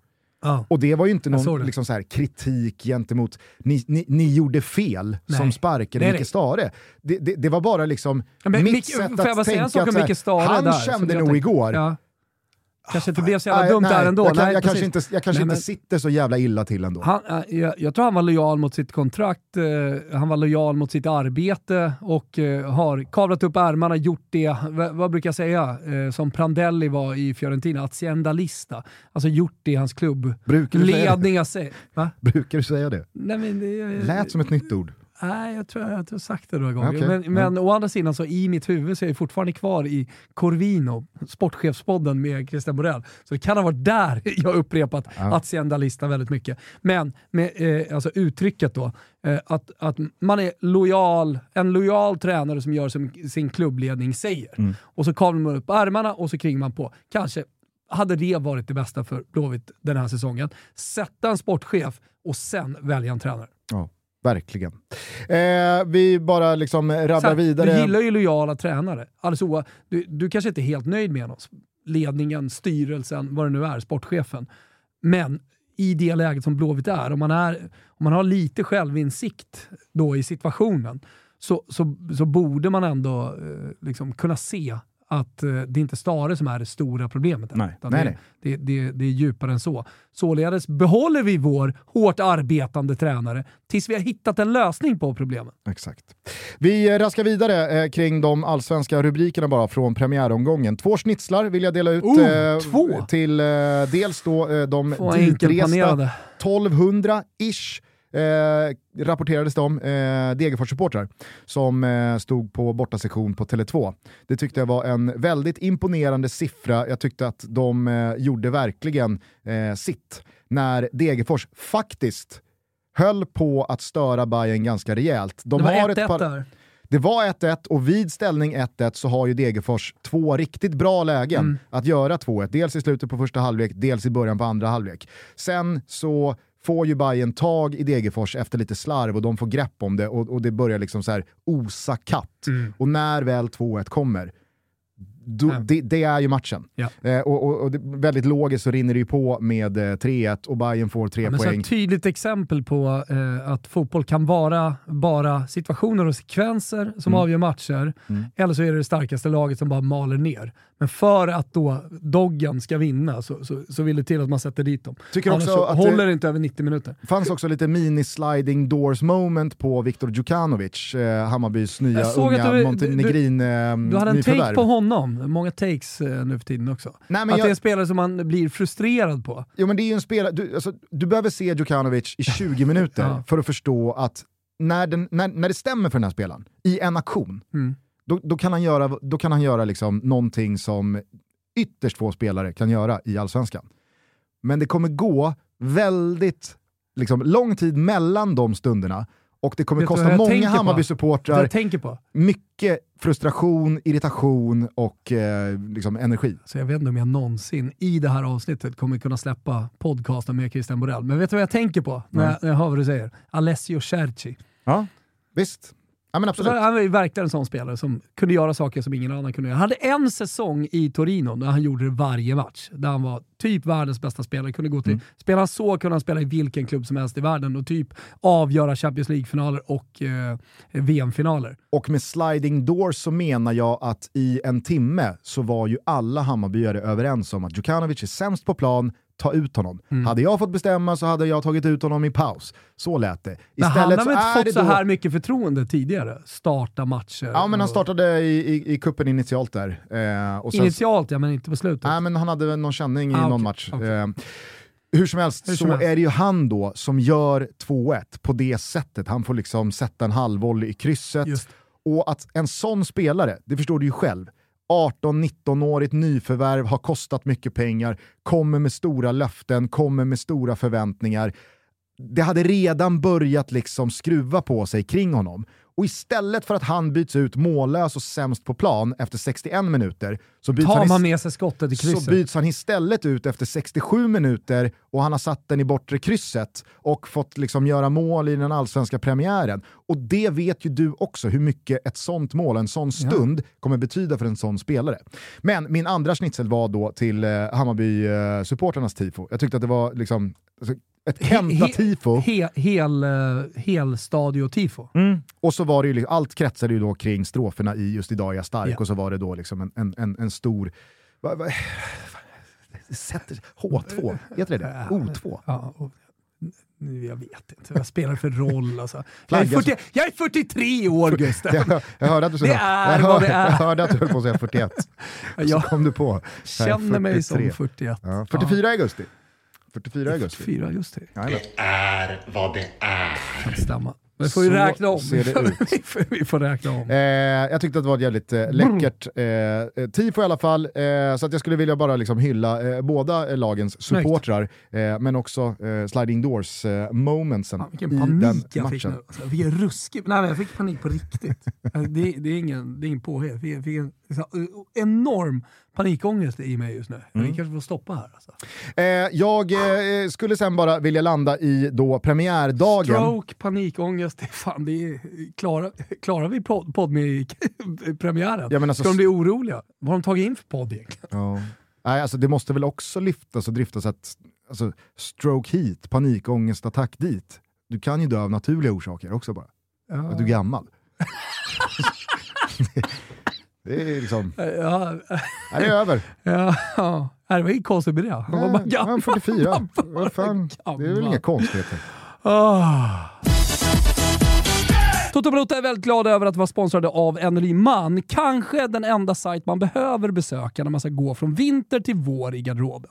Speaker 1: Ah. Och det var ju inte någon liksom, så här, kritik gentemot, ni, ni, ni gjorde fel nej. som sparkade Micke Stare. Det, det, det, var bara liksom
Speaker 2: men, mitt Mick, sätt att tänka att här,
Speaker 1: han
Speaker 2: där,
Speaker 1: kände nog igår, ja
Speaker 2: kanske inte blev så jävla nej, dumt nej, där ändå.
Speaker 1: Jag, kan, nej, jag kanske inte, jag kanske nej, inte sitter så jävla illa till ändå.
Speaker 2: Han, äh, jag, jag, tror han var lojal mot sitt kontrakt, uh, han var lojal mot sitt arbete och uh, har kavlat upp ärmarna, gjort det, vad brukar jag säga, uh, som Prandelli var i Fiorentina, aziendalista. Alltså gjort det i hans klubb.
Speaker 1: Brukar du
Speaker 2: Ledningar
Speaker 1: säga det? (laughs) Brukar du säga det?
Speaker 2: Nej, men det
Speaker 1: Lät som ett nytt ord.
Speaker 2: Nej, jag tror jag har sagt det några gånger. Okay. Men, men mm. å andra sidan, så i mitt huvud så är jag fortfarande kvar i Corvino, sportchefspodden med Christian Borell. Så det kan ha varit där (laughs) jag upprepat ja. Hacienda-listan väldigt mycket. Men med eh, alltså uttrycket då, eh, att, att man är lojal, en lojal tränare som gör som sin klubbledning säger. Mm. Och så kavlar man upp armarna och så krigar man på. Kanske hade det varit det bästa för Blåvitt den här säsongen. Sätta en sportchef och sen välja en tränare.
Speaker 1: Ja. Verkligen. Eh, vi bara liksom raddar vidare.
Speaker 2: Du gillar ju lojala tränare. Alltså, du, du kanske inte är helt nöjd med oss. Ledningen, styrelsen, vad det nu är, sportchefen. Men i det läget som Blåvitt är, om man, är, om man har lite självinsikt då i situationen, så, så, så borde man ändå eh, liksom kunna se att eh, det är inte Stare som är det stora problemet.
Speaker 1: Nej. Nej, det,
Speaker 2: nej. Det, det, det, är djupare än så. Således behåller vi vår hårt arbetande tränare tills vi har hittat en lösning på problemen.
Speaker 1: Exakt. Vi raskar vidare eh, kring de allsvenska rubrikerna bara från premiäromgången. Två schnitzlar vill jag dela ut
Speaker 2: oh, eh,
Speaker 1: till eh, dels då eh, de ditresta 1200-ish eh, rapporterades om eh, Degerfors-supportrar som eh, stod på bortasektion på Tele2. Det tyckte jag var en väldigt imponerande siffra. Jag tyckte att de eh, gjorde verkligen eh, sitt när Degerfors faktiskt höll på att störa Bayern ganska rejält.
Speaker 2: De det var 1-1 par... där.
Speaker 1: Det var 1-1 och vid ställning 1-1 så har ju Degerfors två riktigt bra lägen mm. att göra 2-1. Dels i slutet på första halvlek, dels i början på andra halvlek. Sen så får ju Bayern tag i Degerfors efter lite slarv och de får grepp om det och, och det börjar liksom så här osa katt. Mm. Och när väl 2-1 kommer, då, ja. det, det, är ju matchen. Ja. Eh, och, och, och väldigt logiskt så rinner det ju på med eh, 3-1 och Bayern får tre ja, poäng.
Speaker 2: ett tydligt exempel på eh, att fotboll kan vara bara situationer och sekvenser som mm. avgör matcher, mm. eller så är det det starkaste laget som bara maler ner. Men för att då Doggen ska vinna så, så, så vill det till att man sätter dit dem.
Speaker 1: Tycker Annars också
Speaker 2: att håller det inte över 90 minuter.
Speaker 1: Det fanns också lite mini-sliding doors moment på Viktor Djukanovic, eh, Hammarbys nya unga Montenegrin eh,
Speaker 2: Du hade en take på honom, många takes eh, nu för tiden också. Nej, att jag... det är en spelare som man blir frustrerad på.
Speaker 1: Jo men det är ju en spelare, du, alltså, du behöver se Djukanovic i 20 minuter (laughs) ja. för att förstå att när, den, när, när det stämmer för den här spelaren, i en aktion, mm då, då, kan han göra, då kan han göra liksom någonting som ytterst få spelare kan göra i allsvenskan. Men det kommer gå väldigt liksom, lång tid mellan de stunderna och det kommer kosta många Hammarby-supportrar mycket frustration, irritation och eh, liksom energi.
Speaker 2: Så jag vet inte om jag någonsin i det här avsnittet kommer kunna släppa podcasten med Christian Borell. Men vet du vad jag tänker på när, jag, när jag hör vad du säger? Alessio Cerci.
Speaker 1: Ja, visst. Ja, men absolut.
Speaker 2: Han var ju verkligen en sån spelare som kunde göra saker som ingen annan kunde göra. Han hade en säsong i Torino där han gjorde det varje match. Där han var typ världens bästa spelare. Kunde gå till, mm. Spelar han så kunde han spela i vilken klubb som helst i världen och typ avgöra Champions League-finaler och eh, VM-finaler.
Speaker 1: Och med sliding doors så menar jag att i en timme så var ju alla Hammarbyare överens om att Djukanovic är sämst på plan, ta ut honom. Mm. Hade jag fått bestämma så hade jag tagit ut honom i paus. Så lät det.
Speaker 2: Istället men han har väl inte fått så här mycket förtroende tidigare? Starta matcher?
Speaker 1: Ja, men han startade i, i, i kuppen initialt där.
Speaker 2: Eh, sen, initialt ja, men inte på slutet.
Speaker 1: Nej, men han hade någon känning i ah, någon okay. match. Okay. Eh, hur som helst Hur som så helst. är det ju han då som gör 2-1 på det sättet. Han får liksom sätta en halvvolley i krysset. Just. Och att en sån spelare, det förstår du ju själv, 18-19-årigt nyförvärv, har kostat mycket pengar, kommer med stora löften, kommer med stora förväntningar. Det hade redan börjat liksom skruva på sig kring honom. Och istället för att han byts ut mållös och sämst på plan efter 61 minuter så byts,
Speaker 2: Tar
Speaker 1: han,
Speaker 2: med sig skottet i
Speaker 1: så
Speaker 2: krysset?
Speaker 1: byts han istället ut efter 67 minuter och han har satt den i bortre krysset och fått liksom göra mål i den allsvenska premiären. Och det vet ju du också hur mycket ett sånt mål, en sån stund, kommer betyda för en sån spelare. Men min andra schnitzel var då till eh, Hammarby-supporternas tifo. Jag tyckte att det var liksom alltså, ett Kenta-tifo.
Speaker 2: He, hel, eh, hel stadio-tifo.
Speaker 1: Och så var det ju, liksom- allt kretsade ju då kring stroferna i just Idag är jag stark
Speaker 2: Ja.
Speaker 1: och så var det då liksom en, en, en, en stor... Va, va, sätter, H2, heter det det? O2?
Speaker 2: Ja, och, jag vet inte, vad spelar det för roll alltså? Jag är,
Speaker 1: Flagga
Speaker 2: 40, jag är 43 år Gusten!
Speaker 1: Jag, jag hörde att du sa-
Speaker 2: Det är
Speaker 1: jag,
Speaker 2: vad
Speaker 1: hörde,
Speaker 2: det är.
Speaker 1: jag hörde att du höll på att säga 41. Så
Speaker 2: Jag
Speaker 1: kom du på.
Speaker 2: känner mig som
Speaker 1: 43.
Speaker 2: 41.
Speaker 1: Ja, 44 augusti. 44 augusti.
Speaker 2: 44 augusti.
Speaker 4: Det är vad det är.
Speaker 2: Kan stämma. Vi får ju
Speaker 1: Så
Speaker 2: räkna om.
Speaker 1: ser det ut. (laughs)
Speaker 2: vi, får, vi räkna om.
Speaker 1: Eh, jag tyckte att det var ett jävligt eh, läckert eh, tifo i alla fall, eh, så att jag skulle vilja bara liksom hylla eh, båda eh, lagens supportrar, eh, men också eh, sliding doors eh, momentsen
Speaker 2: vilken
Speaker 1: i den
Speaker 2: jag fick
Speaker 1: matchen.
Speaker 2: nu. Alltså, vilken ruskig... Nej, men jag fick panik på riktigt. (laughs) Alltså, det, det är ingen, det är ingen påhitt. Jag fick, en enorm panikångest i mig just nu.
Speaker 1: Mm.
Speaker 2: Vi kanske får stoppa här. Alltså.
Speaker 1: Eh, jag eh, skulle sen bara vilja landa i då premiärdagen.
Speaker 2: Stroke, panikångest, det fan, det är, klarar, klarar vi podd, podd med (laughs) premiären?
Speaker 1: Ja, alltså-
Speaker 2: Ska de bli oroliga? Vad har de tagit in för podd egentligen?
Speaker 1: Ja. Nej, alltså det måste väl också lyftas och driftas att alltså, stroke hit, panikångestattack dit. Du kan ju dö av naturliga orsaker också bara. Att du är gammal. (laughs) det är liksom,
Speaker 2: Ja,
Speaker 1: nej, det är över. (laughs)
Speaker 2: ja, det var inget konstigt med det. Han var bara gammal.
Speaker 1: han (laughs) är 44.
Speaker 2: Var bara
Speaker 1: Vad fan, det är väl inga konstigheter.
Speaker 2: Ah. Toto Balota är väldigt glad över att vara sponsrade av Energy Man. Kanske den enda sajt man behöver besöka när man ska gå från vinter till vår i garderoben.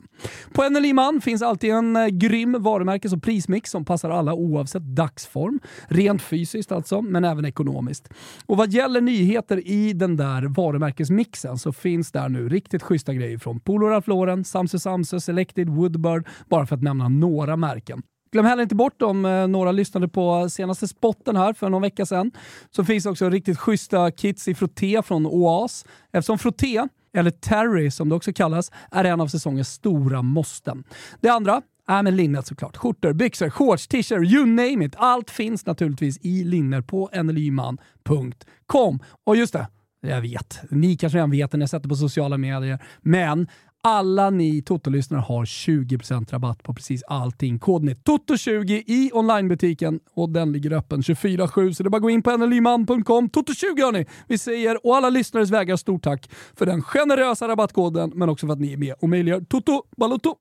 Speaker 2: På Energy Man finns alltid en eh, grym varumärkes och prismix som passar alla oavsett dagsform. Rent fysiskt alltså, men även ekonomiskt. Och vad gäller nyheter i den där varumärkesmixen så finns där nu riktigt schyssta grejer från Polo Ralph Lauren, Samse Samse, Selected, Woodbird, bara för att nämna några märken. Glöm heller inte bort om eh, några lyssnade på senaste spotten här för någon vecka sedan. Så finns också riktigt schyssta kits i frotté från Oas. Eftersom frotté, eller terry som det också kallas, är en av säsongens stora måsten. Det andra är med linnet såklart. Skjortor, byxor, shorts, t-shirt, you name it. Allt finns naturligtvis i linner på nlyman.com. Och just det, jag vet, ni kanske redan vet när jag sätter på sociala medier, men alla ni Toto-lyssnare har 20% rabatt på precis allting. Koden är TOTO20 i onlinebutiken och den ligger öppen 24-7 så det är bara att gå in på nlyman.com. TOTO20 hörni! Vi säger och alla lyssnares vägar stort tack för den generösa rabattkoden men också för att ni är med och möjliggör Toto Balotto.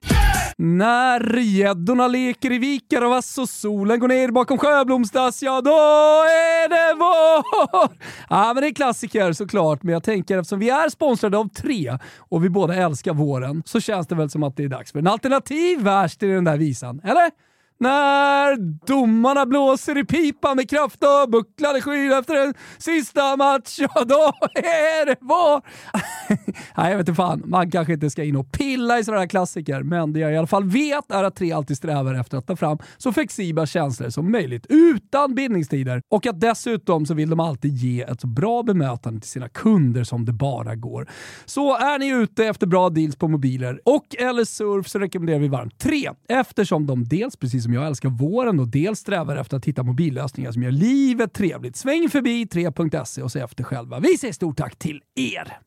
Speaker 2: När gäddorna leker i vikar och vass och solen går ner bakom Sjöblomstas, ja då är det vår! Ja, men det är klassiker såklart, men jag tänker eftersom vi är sponsrade av tre och vi båda älskar våren så känns det väl som att det är dags för en alternativ vers till den där visan, eller? När domarna blåser i pipan med kraft och bucklade skyn efter en sista match, ja då är det VAR! (laughs) Nej, jag vet inte fan. Man kanske inte ska in och pilla i sådana här klassiker, men det jag i alla fall vet är att tre alltid strävar efter att ta fram så flexibla känslor som möjligt utan bindningstider och att dessutom så vill de alltid ge ett så bra bemötande till sina kunder som det bara går. Så är ni ute efter bra deals på mobiler och eller surf så rekommenderar vi varmt tre eftersom de dels, precis som jag älskar våren och dels strävar efter att hitta mobillösningar som gör livet trevligt. Sväng förbi 3.se och se efter själva. Vi säger stort tack till er!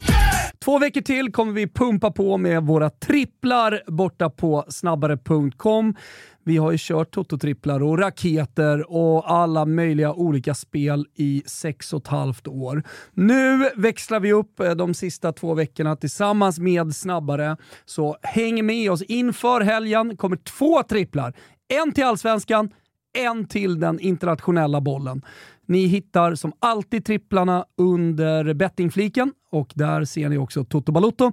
Speaker 2: Två veckor till kommer vi pumpa på med våra tripplar borta på snabbare.com. Vi har ju kört Toto-tripplar och raketer och alla möjliga olika spel i sex och ett halvt år. Nu växlar vi upp eh, de sista två veckorna tillsammans med Snabbare. Så häng med oss. Inför helgen kommer två tripplar. En till Allsvenskan, en till den internationella bollen. Ni hittar som alltid tripplarna under bettingfliken och där ser ni också Toto Balotto.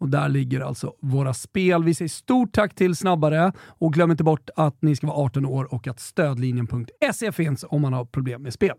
Speaker 2: Och där ligger alltså våra spel. Vi säger stort tack till Snabbare och glöm inte bort att ni ska vara 18 år och att stödlinjen.se finns om man har problem med spel.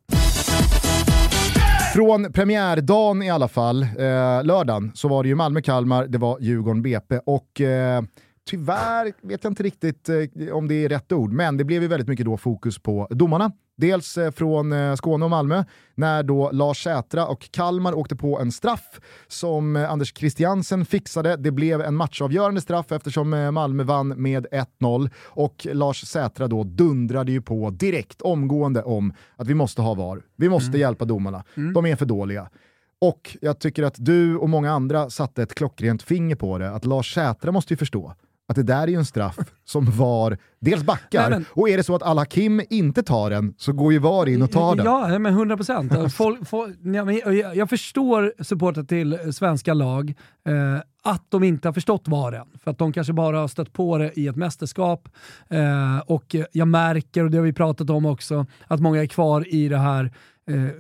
Speaker 1: Från premiärdagen i alla fall, eh, lördagen, så var det ju Malmö-Kalmar, det var Djurgården-BP och eh, tyvärr vet jag inte riktigt eh, om det är rätt ord, men det blev ju väldigt mycket då fokus på domarna. Dels eh, från eh, Skåne och Malmö, när då Lars Sätra och Kalmar åkte på en straff som Anders Christiansen fixade. Det blev en matchavgörande straff eftersom Malmö vann med 1-0 och Lars Sätra då dundrade ju på direkt, omgående om att vi måste ha VAR. Vi måste hjälpa domarna. De är för dåliga. Och jag tycker att du och många andra satte ett klockrent finger på det, att Lars Sätra måste ju förstå att det där är ju en straff som VAR dels backar,
Speaker 2: Nej, men-
Speaker 1: och är det så att Al-Hakim inte tar den så går ju VAR in och tar den.
Speaker 2: Ja, men 100 procent. (laughs) jag, jag förstår supportrar till svenska lag, eh, att de inte har förstått VARen. För att de kanske bara har stött på det i ett mästerskap. Eh, och jag märker, och det har vi pratat om också, att många är kvar i det här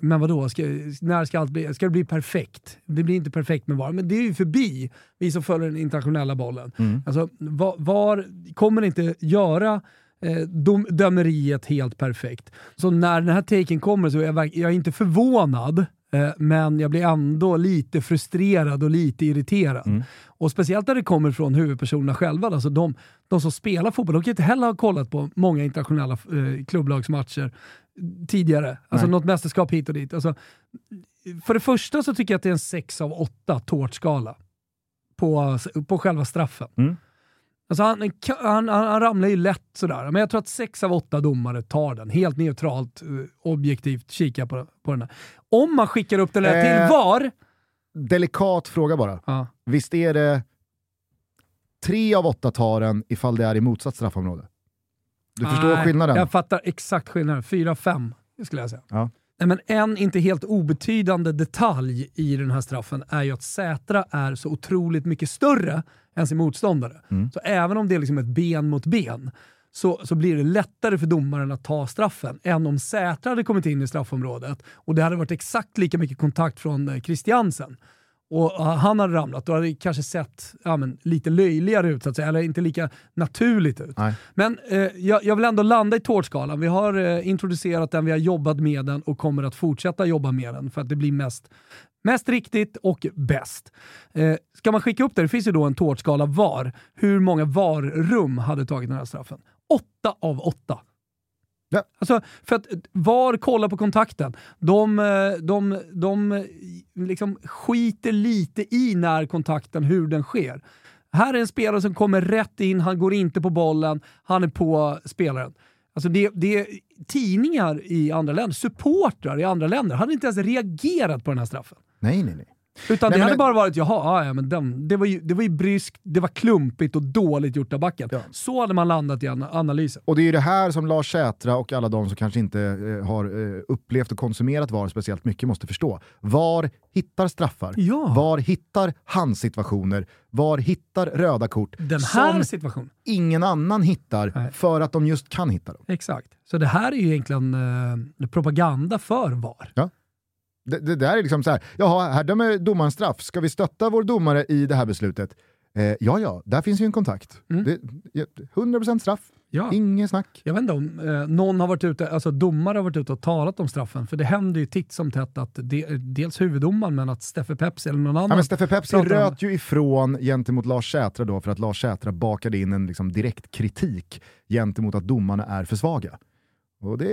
Speaker 2: men vadå, ska, när ska allt bli, ska det bli perfekt? Det blir inte perfekt med VAR, men det är ju förbi vi som följer den internationella bollen. Alltså, va- VAR kommer inte göra eh, dom, dömeriet helt perfekt. Så när den här taken kommer så är jag, jag är inte förvånad, eh, men jag blir ändå lite frustrerad och lite irriterad. Och speciellt när det kommer från huvudpersonerna själva. Alltså de, de som spelar fotboll, de kan inte heller ha kollat på många internationella eh, klubblagsmatcher tidigare. Alltså
Speaker 1: Nej.
Speaker 2: något mästerskap hit och dit. Alltså, för det första så tycker jag att det är en 6 av 8 tårtskala på, på själva straffen.
Speaker 1: Mm.
Speaker 2: Alltså han, han, han, ramlar ju lätt sådär, men jag tror att 6 av 8 domare tar den. Helt neutralt, eh, objektivt, kika på, på den här. Om man skickar upp den där
Speaker 1: Eh.
Speaker 2: till VAR,
Speaker 1: Delikat fråga bara.
Speaker 2: ja.
Speaker 1: Visst är det tre av åtta tar den ifall det är i motsatt straffområde? Du förstår
Speaker 2: Nej,
Speaker 1: skillnaden?
Speaker 2: Jag fattar exakt skillnaden. 4-5 skulle jag säga.
Speaker 1: Ja.
Speaker 2: Nej, men en inte helt obetydande detalj i den här straffen är ju att Sätra är så otroligt mycket större än sin motståndare.
Speaker 1: Mm.
Speaker 2: Så även om det är liksom ett ben mot ben så, så blir det lättare för domaren att ta straffen än om Sätra hade kommit in i straffområdet och det hade varit exakt lika mycket kontakt från eh, Christiansen och han hade ramlat, då hade det kanske sett ja, men, lite löjligare ut, så att säga, eller inte lika naturligt ut.
Speaker 1: Nej.
Speaker 2: Men eh, jag, jag vill ändå landa i tårtskalan. Vi har eh, introducerat den, vi har jobbat med den och kommer att fortsätta jobba med den för att det blir mest, mest riktigt och bäst. Eh, ska man skicka upp det, det finns ju då en tårtskala VAR. Hur många VAR-rum hade tagit den här straffen? Åtta av åtta.
Speaker 1: Ja.
Speaker 2: Alltså, för att VAR kollar på kontakten. De, eh, de, de eh, liksom skiter lite i när kontakten, hur den sker. Här är en spelare som kommer rätt in, han går inte på bollen, han är på spelaren. Alltså det, det är tidningar i andra länder, supportrar i andra länder, hade inte ens reagerat på den här straffen.
Speaker 1: Nej, nej, nej.
Speaker 2: Utan
Speaker 1: Nej,
Speaker 2: det
Speaker 1: men
Speaker 2: hade
Speaker 1: det-
Speaker 2: bara varit, jaha, ja, ja, men den, det, var ju, det var ju bryskt, det var klumpigt och dåligt gjort av backen.
Speaker 1: Ja.
Speaker 2: Så hade man landat i ana- analysen.
Speaker 1: Och det är ju det här som Lars Sätra och alla de som kanske inte eh, har eh, upplevt och konsumerat VAR speciellt mycket måste förstå. VAR hittar straffar.
Speaker 2: Ja.
Speaker 1: VAR hittar handsituationer. VAR hittar röda kort
Speaker 2: Den här
Speaker 1: som
Speaker 2: situationen.
Speaker 1: ingen annan hittar
Speaker 2: Nej.
Speaker 1: för att de just kan hitta dem.
Speaker 2: Exakt. Så det här är ju egentligen eh, propaganda för VAR.
Speaker 1: Det, det där är liksom så här, jaha, här dömer domaren straff. Ska vi stötta vår domare i det här beslutet? Eh, ja, ja, där finns ju en kontakt.
Speaker 2: Mm.
Speaker 1: Det, ja, 100% straff,
Speaker 2: Ja.
Speaker 1: inget snack.
Speaker 2: Jag vet inte om eh, någon har varit ute, alltså domare har varit ute och talat om straffen, för det händer ju titt som tätt att de, dels huvuddomaren, men att Steffe Pepsi eller någon annan...
Speaker 1: Ja, men Steffe Pepsi
Speaker 2: pratar om
Speaker 1: röt ju ifrån gentemot Lars Sätra då för att Lars Sätra bakade in en liksom direkt kritik gentemot att domarna är för svaga. Och det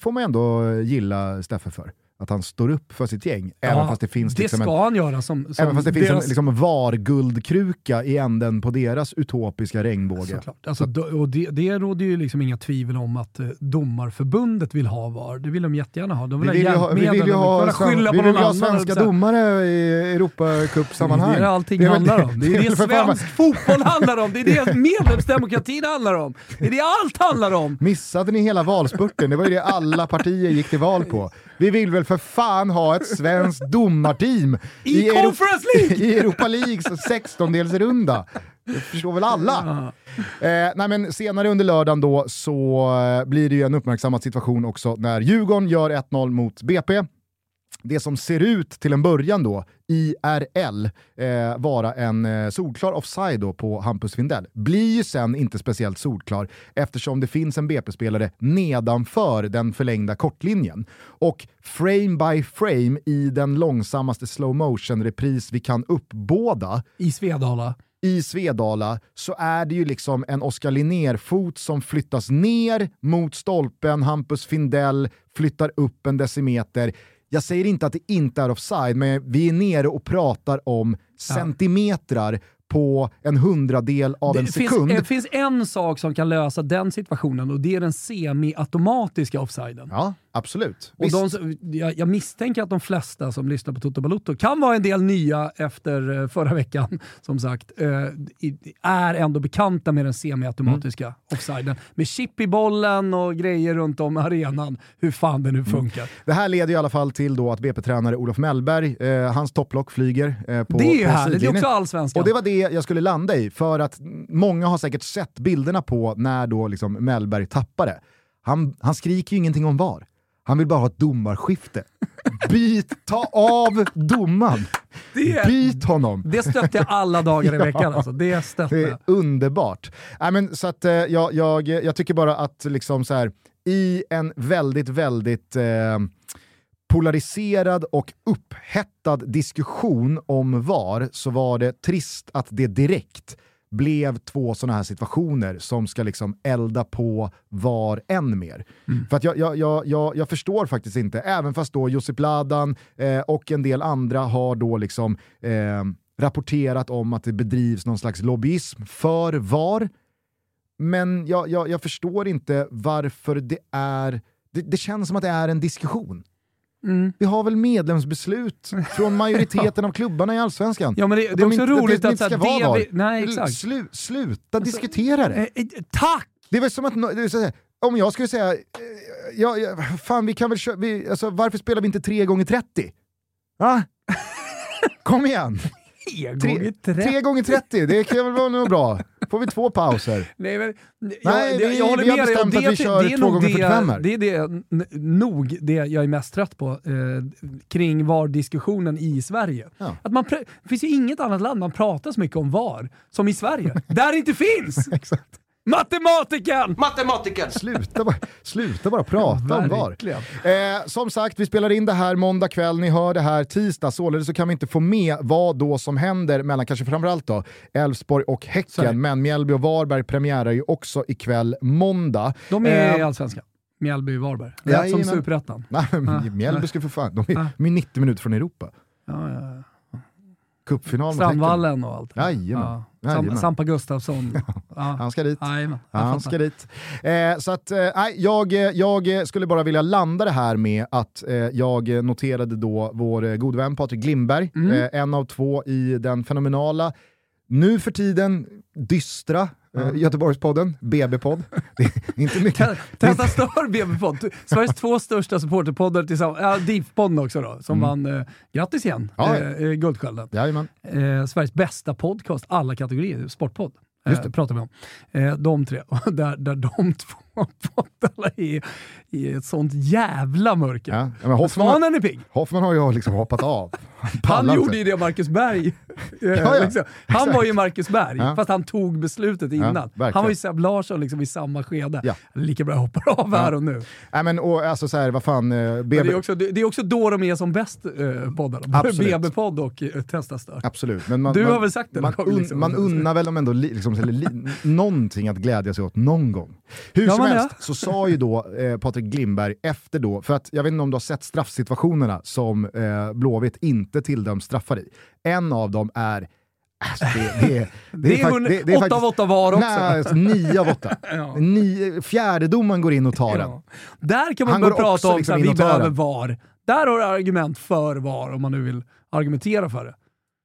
Speaker 1: får man ändå gilla Steffe för. Att han står upp för sitt gäng, även
Speaker 2: Ja,
Speaker 1: fast det finns
Speaker 2: det
Speaker 1: liksom en
Speaker 2: ska han göra som, som
Speaker 1: Även fast det finns
Speaker 2: deras-
Speaker 1: en liksom VAR-guldkruka i änden på deras utopiska regnbåge.
Speaker 2: Såklart. Alltså, då, och det, det råder ju liksom inga tvivel om att eh, domarförbundet vill ha VAR. Det vill de jättegärna ha. De
Speaker 1: Vi
Speaker 2: vill
Speaker 1: vill ju
Speaker 2: ha
Speaker 1: ha, vi
Speaker 2: hjälpmedel,
Speaker 1: vill ju ha, sven- vi vill
Speaker 2: någon
Speaker 1: ju ha svenska
Speaker 2: så
Speaker 1: domare i Europacup-sammanhang.
Speaker 2: Det är allting
Speaker 1: Det är väl-
Speaker 2: handlar om. Det är det
Speaker 1: fan-
Speaker 2: svensk fotboll handlar om. Det är det (laughs) medlemsdemokratin handlar om. Det är det allt handlar om.
Speaker 1: Missade ni hela valspurten? Det var ju det alla partier gick till val på. Vi vill väl för fan ha ett svenskt (laughs) domarteam
Speaker 2: I
Speaker 1: Euro-
Speaker 2: Conference League! (laughs)
Speaker 1: i Europa Leagues 16-delsrunda. Det förstår väl alla? Eh, nej men senare under lördagen då så eh, blir det ju en uppmärksammad situation också när Djurgården gör 1-0 mot BP. Det som ser ut till en början då, IRL, eh, vara en eh, solklar offside då på Hampus Findell, blir ju sen inte speciellt solklar eftersom det finns en BP-spelare nedanför den förlängda kortlinjen. Och frame by frame i den långsammaste slow motion-repris vi kan uppbåda
Speaker 2: I Svedala.
Speaker 1: i Svedala så är det ju liksom en Oskar Linnér-fot som flyttas ner mot stolpen, Hampus Findell flyttar upp en decimeter. Jag säger inte att det inte är offside, men vi är nere och pratar om centimetrar på en hundradel av en
Speaker 2: Det
Speaker 1: sekund.
Speaker 2: finns, det finns en sak som kan lösa den situationen och det är den semi-automatiska offsiden.
Speaker 1: Ja, absolut.
Speaker 2: Och de, jag, jag misstänker att de flesta som lyssnar på Toto Balotto kan vara en del nya efter eh, förra veckan, (laughs) som sagt, eh, är ändå bekanta med den semi-automatiska
Speaker 1: Mm.
Speaker 2: offsiden. Med chip i bollen och grejer runt om arenan, hur fan det nu
Speaker 1: Mm.
Speaker 2: funkar.
Speaker 1: Det här leder i alla fall till då att BP-tränare Olof Mellberg, eh, hans topplock flyger eh, på
Speaker 2: Det är ju
Speaker 1: på
Speaker 2: härligt, det är också allsvenskan.
Speaker 1: Och det var det jag skulle landa i, för att många har säkert sett bilderna på när då liksom Mellberg tappade. Han, han skriker ju ingenting om VAR. Han vill bara ha ett domarskifte. (laughs) Byt, ta av domaren!
Speaker 2: Det-
Speaker 1: Byt honom!
Speaker 2: Det stötte jag alla dagar i (laughs) veckan. Alltså. Det stötte
Speaker 1: Det är underbart. Nej, men, så att, eh, jag, jag, jag tycker bara att liksom så här, i en väldigt, väldigt eh, polariserad och upphettad diskussion om VAR så var det trist att det direkt blev två sådana här situationer som ska liksom elda på VAR än mer. För att jag, jag, jag, jag, jag förstår faktiskt inte, även fast då Josip Ladan eh, och en del andra har då liksom eh, rapporterat om att det bedrivs någon slags lobbyism för VAR. Men jag, jag, jag förstår inte varför det är... Det, det känns som att det är en diskussion.
Speaker 2: Mm.
Speaker 1: Vi har väl medlemsbeslut från majoriteten (laughs) av klubbarna i Allsvenskan.
Speaker 2: Ja, men det, det
Speaker 1: Att
Speaker 2: är
Speaker 1: de
Speaker 2: också
Speaker 1: inte-
Speaker 2: roligt
Speaker 1: det
Speaker 2: att...
Speaker 1: inte
Speaker 2: så här,
Speaker 1: ska
Speaker 2: det nej, exakt.
Speaker 1: Slu, sluta diskutera det.
Speaker 2: Eh, eh, tack!
Speaker 1: Det är väl som att, det här, om jag skulle säga, eh, ja, ja, fan vi kan väl köra, vi, alltså, varför spelar vi inte 3 gånger 30? Va? (laughs) Kom igen!
Speaker 2: Tre gånger
Speaker 1: Tre,
Speaker 2: tre.
Speaker 1: tre gånger 30, det kan väl vara nog bra. Får vi två pauser.
Speaker 2: Nej, men,
Speaker 1: Nej,
Speaker 2: jag,
Speaker 1: vi-
Speaker 2: jag håller
Speaker 1: vi har
Speaker 2: med om
Speaker 1: bestämt
Speaker 2: det.
Speaker 1: att vi kör
Speaker 2: det
Speaker 1: två gånger
Speaker 2: det,
Speaker 1: 45 här.
Speaker 2: det är det, nog det jag är mest trött på eh, kring VAR-diskussionen i Sverige.
Speaker 1: Ja.
Speaker 2: Att man det finns ju inget annat land man pratar så mycket om VAR som i Sverige. där det inte finns! (laughs)
Speaker 1: Exakt.
Speaker 2: Matematiken!
Speaker 5: Matematiken!
Speaker 1: Sluta bara, sluta bara prata om VAR. Eh, som sagt, vi spelar in det här måndag kväll, ni hör det här tisdag, således så kan vi inte få med vad då som händer mellan kanske framförallt då Elfsborg och. Häcken, men Mjällby och Varberg premiärer ju också ikväll måndag.
Speaker 2: De är i
Speaker 1: Eh,
Speaker 2: Allsvenskan. Mjällby och Varberg. Rätt som
Speaker 1: Jajamän.
Speaker 2: Superettan.
Speaker 1: Mjällby ska för fan, de är, de är 90 minuter från Europa.
Speaker 2: Ja, ja.
Speaker 1: Cupfinal.
Speaker 2: Strandvallen och allt.
Speaker 1: Jajamän.
Speaker 2: Ja. Sam. Sampa Gustafsson. (laughs) Ja.
Speaker 1: Han ska dit.
Speaker 2: Jajamän,
Speaker 1: Han ska dit. Eh, så att, eh, jag, eh, jag skulle bara vilja landa det här med att eh, jag noterade då vår eh, gode vän Patrik Glimberg,
Speaker 2: Mm.
Speaker 1: eh, en av två i den fenomenala, nu för tiden dystra eh, Göteborgspodden, BB-podd. Det är inte mycket.
Speaker 2: Testa stör BB-podd. Sveriges två största supporterpoddar tillsammans. Ja, DIF-podden också då, som vann, eh, grattis igen,
Speaker 1: Mm. Ja,
Speaker 2: eh, eh, Guldskölden. Eh, Sveriges bästa podcast, alla kategorier, sportpodd.
Speaker 1: Just
Speaker 2: Eh, pratar vi om. Eh, de tre. (laughs) Där, där de två poddarna är i ett sånt jävla mörker.
Speaker 1: Ja. Ja, men Hoffman,
Speaker 2: Svanen är pigg.
Speaker 1: Hoffman har ju liksom hoppat av. (laughs)
Speaker 2: Han
Speaker 1: pallar
Speaker 2: gjorde ju det Marcus Berg. (laughs) Eh,
Speaker 1: ja,
Speaker 2: liksom. Han
Speaker 1: exakt.
Speaker 2: var ju Marcus Berg,
Speaker 1: Ja.
Speaker 2: fast han tog beslutet innan. han var ju Seb Larsson liksom i samma skede.
Speaker 1: Ja.
Speaker 2: Lika bra hoppar av här och nu.
Speaker 1: Nej, men, och, alltså, så här, vad fan, eh, BB...
Speaker 2: det, är också, det, det är också då de är som bäst, eh, poddarna. (laughs) BB-podd och eh, Testa Stört.
Speaker 1: Absolut. Men man,
Speaker 2: Du
Speaker 1: man,
Speaker 2: har väl sagt det
Speaker 1: Man, un,
Speaker 2: liksom.
Speaker 1: man unnar väl dem ändå li, liksom, li, någonting att glädja sig åt någon gång. Hur
Speaker 2: Ja,
Speaker 1: som helst så sa ju då eh, Patrik Glimberg efter då, för att jag vet inte om du har sett straffsituationerna som eh, Blåvitt inte tilldöms straffar i. En av dem är Alltså det, det, är- (laughs)
Speaker 2: Det är
Speaker 1: fakt-
Speaker 2: hund-
Speaker 1: det- det är
Speaker 2: åtta
Speaker 1: faktiskt-
Speaker 2: av åtta var också.
Speaker 1: Nej, alltså nio av åtta. (laughs)
Speaker 2: Ja.
Speaker 1: Nio, fjärdedomaren går in och tar den.
Speaker 2: Ja. Där kan man börja prata om
Speaker 1: liksom
Speaker 2: att vi behöver
Speaker 1: den.
Speaker 2: VAR. Där har du argument för VAR om man nu vill argumentera för det.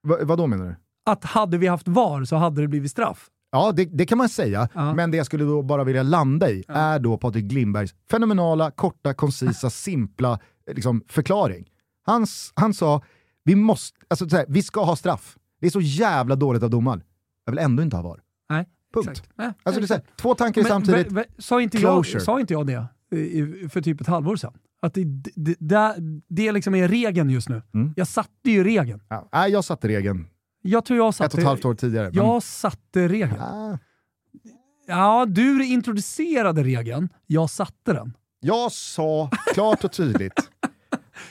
Speaker 1: Va, vad då menar du?
Speaker 2: Att hade vi haft VAR så hade det blivit straff.
Speaker 1: Ja, det, det kan man säga.
Speaker 2: Ja.
Speaker 1: Men det jag skulle då bara vilja landa i är då Patrik Glimbergs fenomenala, korta, koncisa, (laughs) simpla liksom, förklaring. Han, s- han sa, vi, måste, alltså, så här, vi ska ha straff. Det är så jävla dåligt av domaren. Jag vill ändå inte ha VAR.
Speaker 2: Nej,
Speaker 1: Punkt.
Speaker 2: exakt. Nej,
Speaker 1: Alltså, det är här, två tankar
Speaker 2: Men-
Speaker 1: samtidigt.
Speaker 2: men- men Sa inte, jag, sa inte jag det för typ ett halvår sedan? Att det, det, det, det liksom är regeln just nu.
Speaker 1: Mm.
Speaker 2: Jag satte ju regeln.
Speaker 1: Ja, jag satte regeln
Speaker 2: Jag tror jag
Speaker 1: ett
Speaker 2: satte...
Speaker 1: och ett halvt år tidigare. Men,
Speaker 2: Jag satte regeln.
Speaker 1: Ah,
Speaker 2: Ja, du introducerade regeln. Jag satte den.
Speaker 1: jag sa klart och tydligt,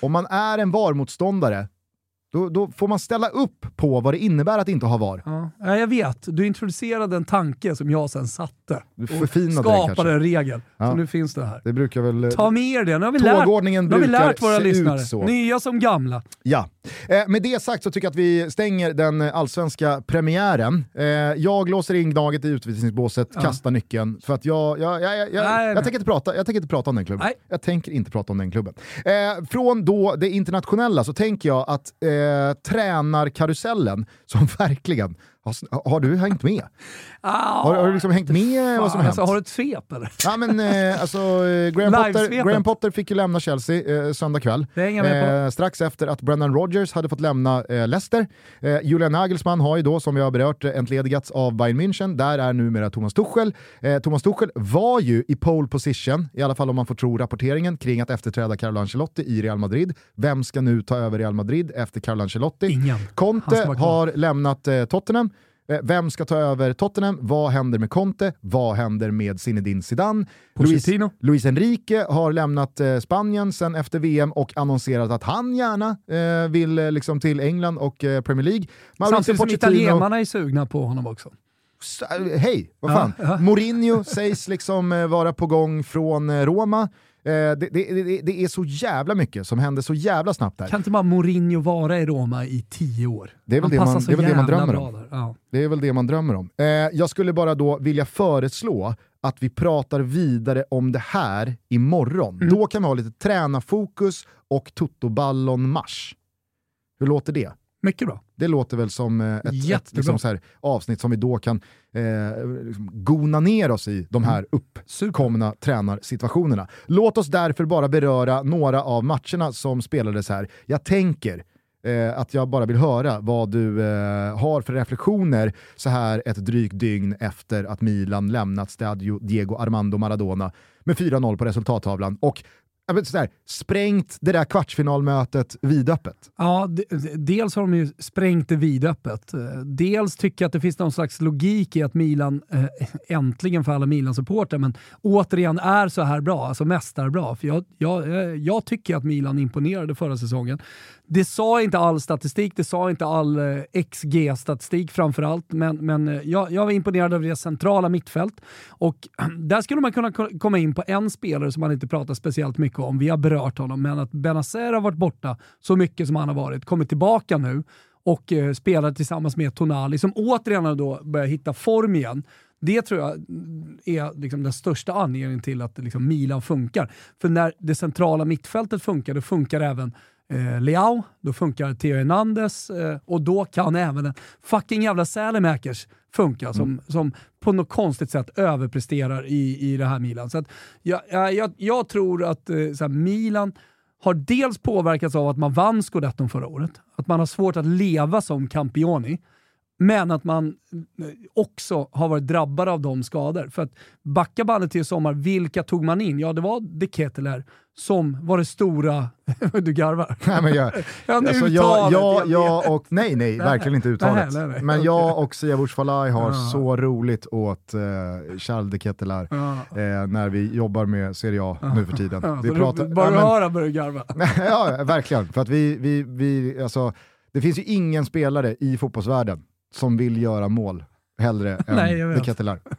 Speaker 1: om man är en VAR-motståndare Då, då får man ställa upp på vad det innebär att inte ha VAR.
Speaker 2: Ja. ja, jag vet. Du introducerade en tanke som jag sen satte.
Speaker 1: Du förfinade det
Speaker 2: skapade en regel.
Speaker 1: Ja.
Speaker 2: Så nu finns det här.
Speaker 1: Det brukar väl...
Speaker 2: Ta med er det. Nu har vi lärt, nu har vi lärt våra lyssnare. Nya som gamla.
Speaker 1: Ja. Eh, med det sagt så tycker jag att vi stänger den allsvenska premiären. Eh, jag låser in Gnaget i utvisningsbåset,
Speaker 2: Ja.
Speaker 1: kastar nyckeln. För att jag, jag, jag, jag, jag,
Speaker 2: Nej,
Speaker 1: jag,
Speaker 2: nej.
Speaker 1: tänker inte prata, jag tänker inte prata om den klubben.
Speaker 2: Nej.
Speaker 1: Jag tänker inte prata om den klubben. Eh, från då det internationella så tänker jag att eh, tränarkarusellen, som (laughs) verkligen, har, har du hängt med? Har, har du liksom hängt med vad som
Speaker 2: Fan,
Speaker 1: hänt?
Speaker 2: alltså, har du ett svep eller?
Speaker 1: Ja, men, eh, alltså, eh, Graham, (laughs) Potter. Graham Potter fick ju lämna Chelsea eh, söndag kväll. Eh, strax efter att Brendan Rodgers hade fått lämna eh, Leicester. Eh, Julian Nagelsmann har ju då, som vi har berört, eh, entledigats av Bayern München. Där är numera Thomas Tuchel. Thomas Tuchel var ju i pole position, i alla fall om man får tro rapporteringen, kring att efterträda Carlo Ancelotti i Real Madrid. Vem ska nu ta över Real Madrid efter Carlo Ancelotti?
Speaker 2: Ingen.
Speaker 1: Conte har lämnat Tottenham. Eh, Vem ska ta över Tottenham? Vad händer med Conte? Vad händer med Zinedine Zidane? Luis. Luis Enrique har lämnat eh, Spanien sen efter VM och annonserat att han gärna eh, vill eh, liksom till England och eh, Premier League. Mauricio
Speaker 2: Samtidigt som italienarna är sugna på honom också.
Speaker 1: Äh, Hej, vad
Speaker 2: Ja,
Speaker 1: fan.
Speaker 2: ja.
Speaker 1: Mourinho sägs liksom eh, vara på gång från eh, Roma. Eh, det, det, det, det är så jävla mycket som händer så jävla snabbt där.
Speaker 2: Kan inte bara Mourinho vara i Roma i tio år?
Speaker 1: Det är väl det man- det är väl man drömmer om.
Speaker 2: Ja.
Speaker 1: Det är väl det man drömmer om. Eh, jag skulle bara då vilja föreslå att vi pratar vidare om det här imorgon.
Speaker 2: Mm.
Speaker 1: Då kan vi ha lite tränarfokus och Toto-ballon-marsch. Hur låter det?
Speaker 2: Mycket bra.
Speaker 1: Det låter väl som eh, ett, ett liksom så här, avsnitt som vi då kan eh, liksom gona ner oss i de här uppkomna tränarsituationerna. Låt oss därför bara beröra några av matcherna som spelades här. Jag tänker eh, att jag bara vill höra vad du eh, har för reflektioner så här ett drygt dygn efter att Milan lämnat Stadio Diego Armando Maradona med 4-0 på resultattavlan och jag sprängt det där kvartsfinalmötet vidöppet.
Speaker 2: Ja, dels har de ju sprängt det vidöppet. Eh, dels tycker jag att det finns någon slags logik i att Milan, eh, äntligen för alla Milan-supportrar, men återigen är så här bra, alltså mästarbra. För jag, jag, eh, jag tycker att Milan imponerade förra säsongen. Det sa inte all statistik, det sa inte all eh, XG-statistik framförallt, men, men eh, jag, jag var imponerad av det centrala mittfält. Och (clears throat) där skulle man kunna komma in på en spelare som man inte pratar speciellt mycket om. Vi har berört honom, men att Benazer har varit borta så mycket som han har varit, kommit tillbaka nu och eh, spelar tillsammans med Tonali som återigen då börjar hitta form igen. Det tror jag är liksom den största anledningen till att liksom Milan funkar. För när det centrala mittfältet funkar, då funkar även eh, Leao, då funkar Theo Hernandez eh, och då kan även en fucking jävla Sälemäkers funka som, som på något konstigt sätt överpresterar i, i det här Milan. Så att jag, jag, jag, tror att eh, så här, Milan har dels påverkats av att man vann scudetton förra året, att man har svårt att leva som Campioni, men att man eh, också har varit drabbad av de skador. För att backa bandet till i sommar, vilka tog man in? Ja, det var De Ketteler som var det stora... (laughs) du garvar.
Speaker 1: Nej, men jag, (laughs)
Speaker 2: Ja,
Speaker 1: alltså, jag, jag,
Speaker 2: jag
Speaker 1: och, nej, nej, verkligen inte uttalet.
Speaker 2: Nej, nej, nej.
Speaker 1: Men jag och Siavush Falai har
Speaker 2: Ja.
Speaker 1: så roligt åt uh, Charles de Kettelar
Speaker 2: Ja.
Speaker 1: eh, när vi jobbar med Serie A nu för tiden.
Speaker 2: Ja,
Speaker 1: vi pratar,
Speaker 2: bara
Speaker 1: ja, men-
Speaker 2: höra börjar du garva. (laughs)
Speaker 1: ja, verkligen. För att vi, vi, vi, alltså, det finns ju ingen spelare i fotbollsvärlden som vill göra mål hellre (laughs) än
Speaker 2: Nej,
Speaker 1: de Kettelar. (laughs)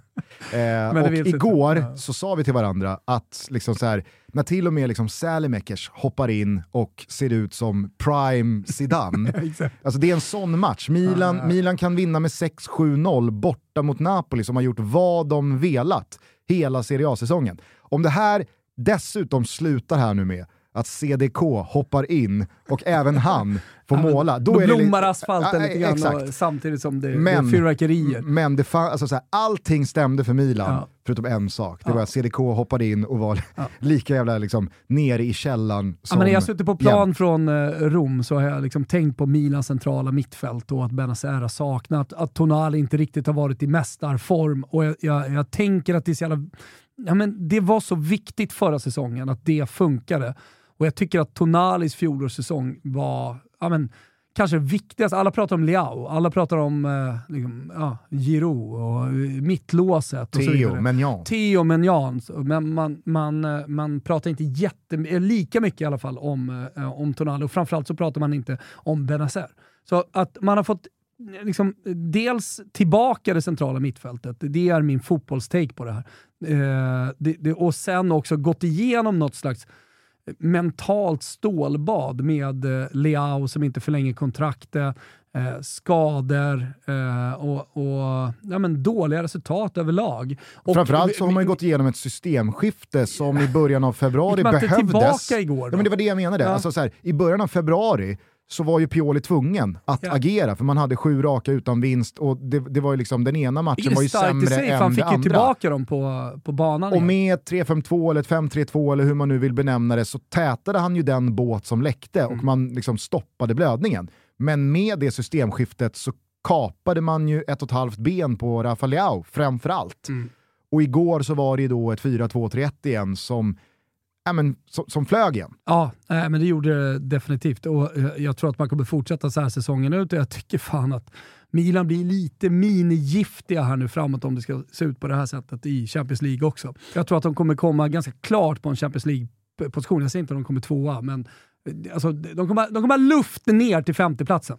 Speaker 1: Eh, och
Speaker 2: inte.
Speaker 1: igår
Speaker 2: Ja.
Speaker 1: så sa vi till varandra att liksom så här, när till och med liksom Sälemäkers hoppar in och ser ut som prime Zidane. (laughs) Alltså det är en sån match. Milan,
Speaker 2: Ja.
Speaker 1: Milan kan vinna med 6-7-0 borta mot Napoli som har gjort vad de velat hela Serie A-säsongen. Om det här dessutom slutar här nu med att CDK hoppar in och även han får (laughs)
Speaker 2: Ja,
Speaker 1: måla. Då,
Speaker 2: Då,
Speaker 1: är det
Speaker 2: blommar
Speaker 1: li-
Speaker 2: asfalten
Speaker 1: Ja,
Speaker 2: lite grann
Speaker 1: Exakt.
Speaker 2: samtidigt som det,
Speaker 1: Men-
Speaker 2: det är fyrverkerier.
Speaker 1: Men det fan, alltså så här, allting stämde för Milan,
Speaker 2: Ja.
Speaker 1: förutom en sak. Det var att CDK hoppade in och var (laughs) lika jävla liksom, nere i källaren
Speaker 2: Ja,
Speaker 1: som
Speaker 2: när jag suttit på plan
Speaker 1: jämt.
Speaker 2: från eh, Rom så har jag liksom tänkt på Milans centrala mittfält och att Benazer har saknat, att Tonali inte riktigt har varit i mästarform och jag, jag, jag tänker att det är så jävla, ja, men det var så viktigt förra säsongen att det funkade. Och jag tycker att Tonalis fjolårssäsong var ja, men, kanske det viktigaste, alla pratar om Leao, alla pratar om eh, liksom, ja, Giroud och eh, mittlåset
Speaker 1: Theo. Menjan.
Speaker 2: Theo Menjan, men man, man, eh, man pratar inte jätte, eh, lika mycket i alla fall om, eh, om Tonali och framförallt så pratar man inte om Benazer. Så att man har fått liksom, dels tillbaka det centrala mittfältet, det är min fotbollstake på det här. Eh, det, det, och sen också gått igenom något slags mentalt stålbad med eh, Leao som inte förlänger kontraktet, eh, skador eh, och, och ja, men dåliga resultat överlag. Och
Speaker 1: Framförallt så har man ju gått igenom ett systemskifte som i början av februari behövdes.
Speaker 2: igår?
Speaker 1: Ja, men det var det jag menade.
Speaker 2: Ja.
Speaker 1: Alltså, så här, I början av februari så var ju Pioli tvungen att
Speaker 2: Ja.
Speaker 1: agera, för man hade sju raka utan vinst och det, det var ju liksom, den ena matchen var ju sämre
Speaker 2: sig,
Speaker 1: än
Speaker 2: han fick ju tillbaka dem på, på banan
Speaker 1: Och med ett 3-5-2 eller ett 5-3-2 eller hur man nu vill benämna det så tätade han ju den båt som läckte
Speaker 2: Mm.
Speaker 1: och man liksom stoppade blödningen. Men med det systemskiftet så kapade man ju ett och ett halvt ben på Rafa Leao framför allt.
Speaker 2: Mm.
Speaker 1: Och igår så var det ju då ett 4-2-3-1 igen som, ja, men, som, som flög igen.
Speaker 2: Ja, nej, men det gjorde det definitivt och eh, jag tror att man kommer fortsätta så här säsongen ut och jag tycker fan att Milan blir lite minigiftiga här nu framåt om det ska se ut på det här sättet i Champions League också. Jag tror att de kommer komma ganska klart på en Champions League-position. Jag säger inte att de kommer tvåa, men eh, alltså, de, kommer, de kommer luft ner till femteplatsen.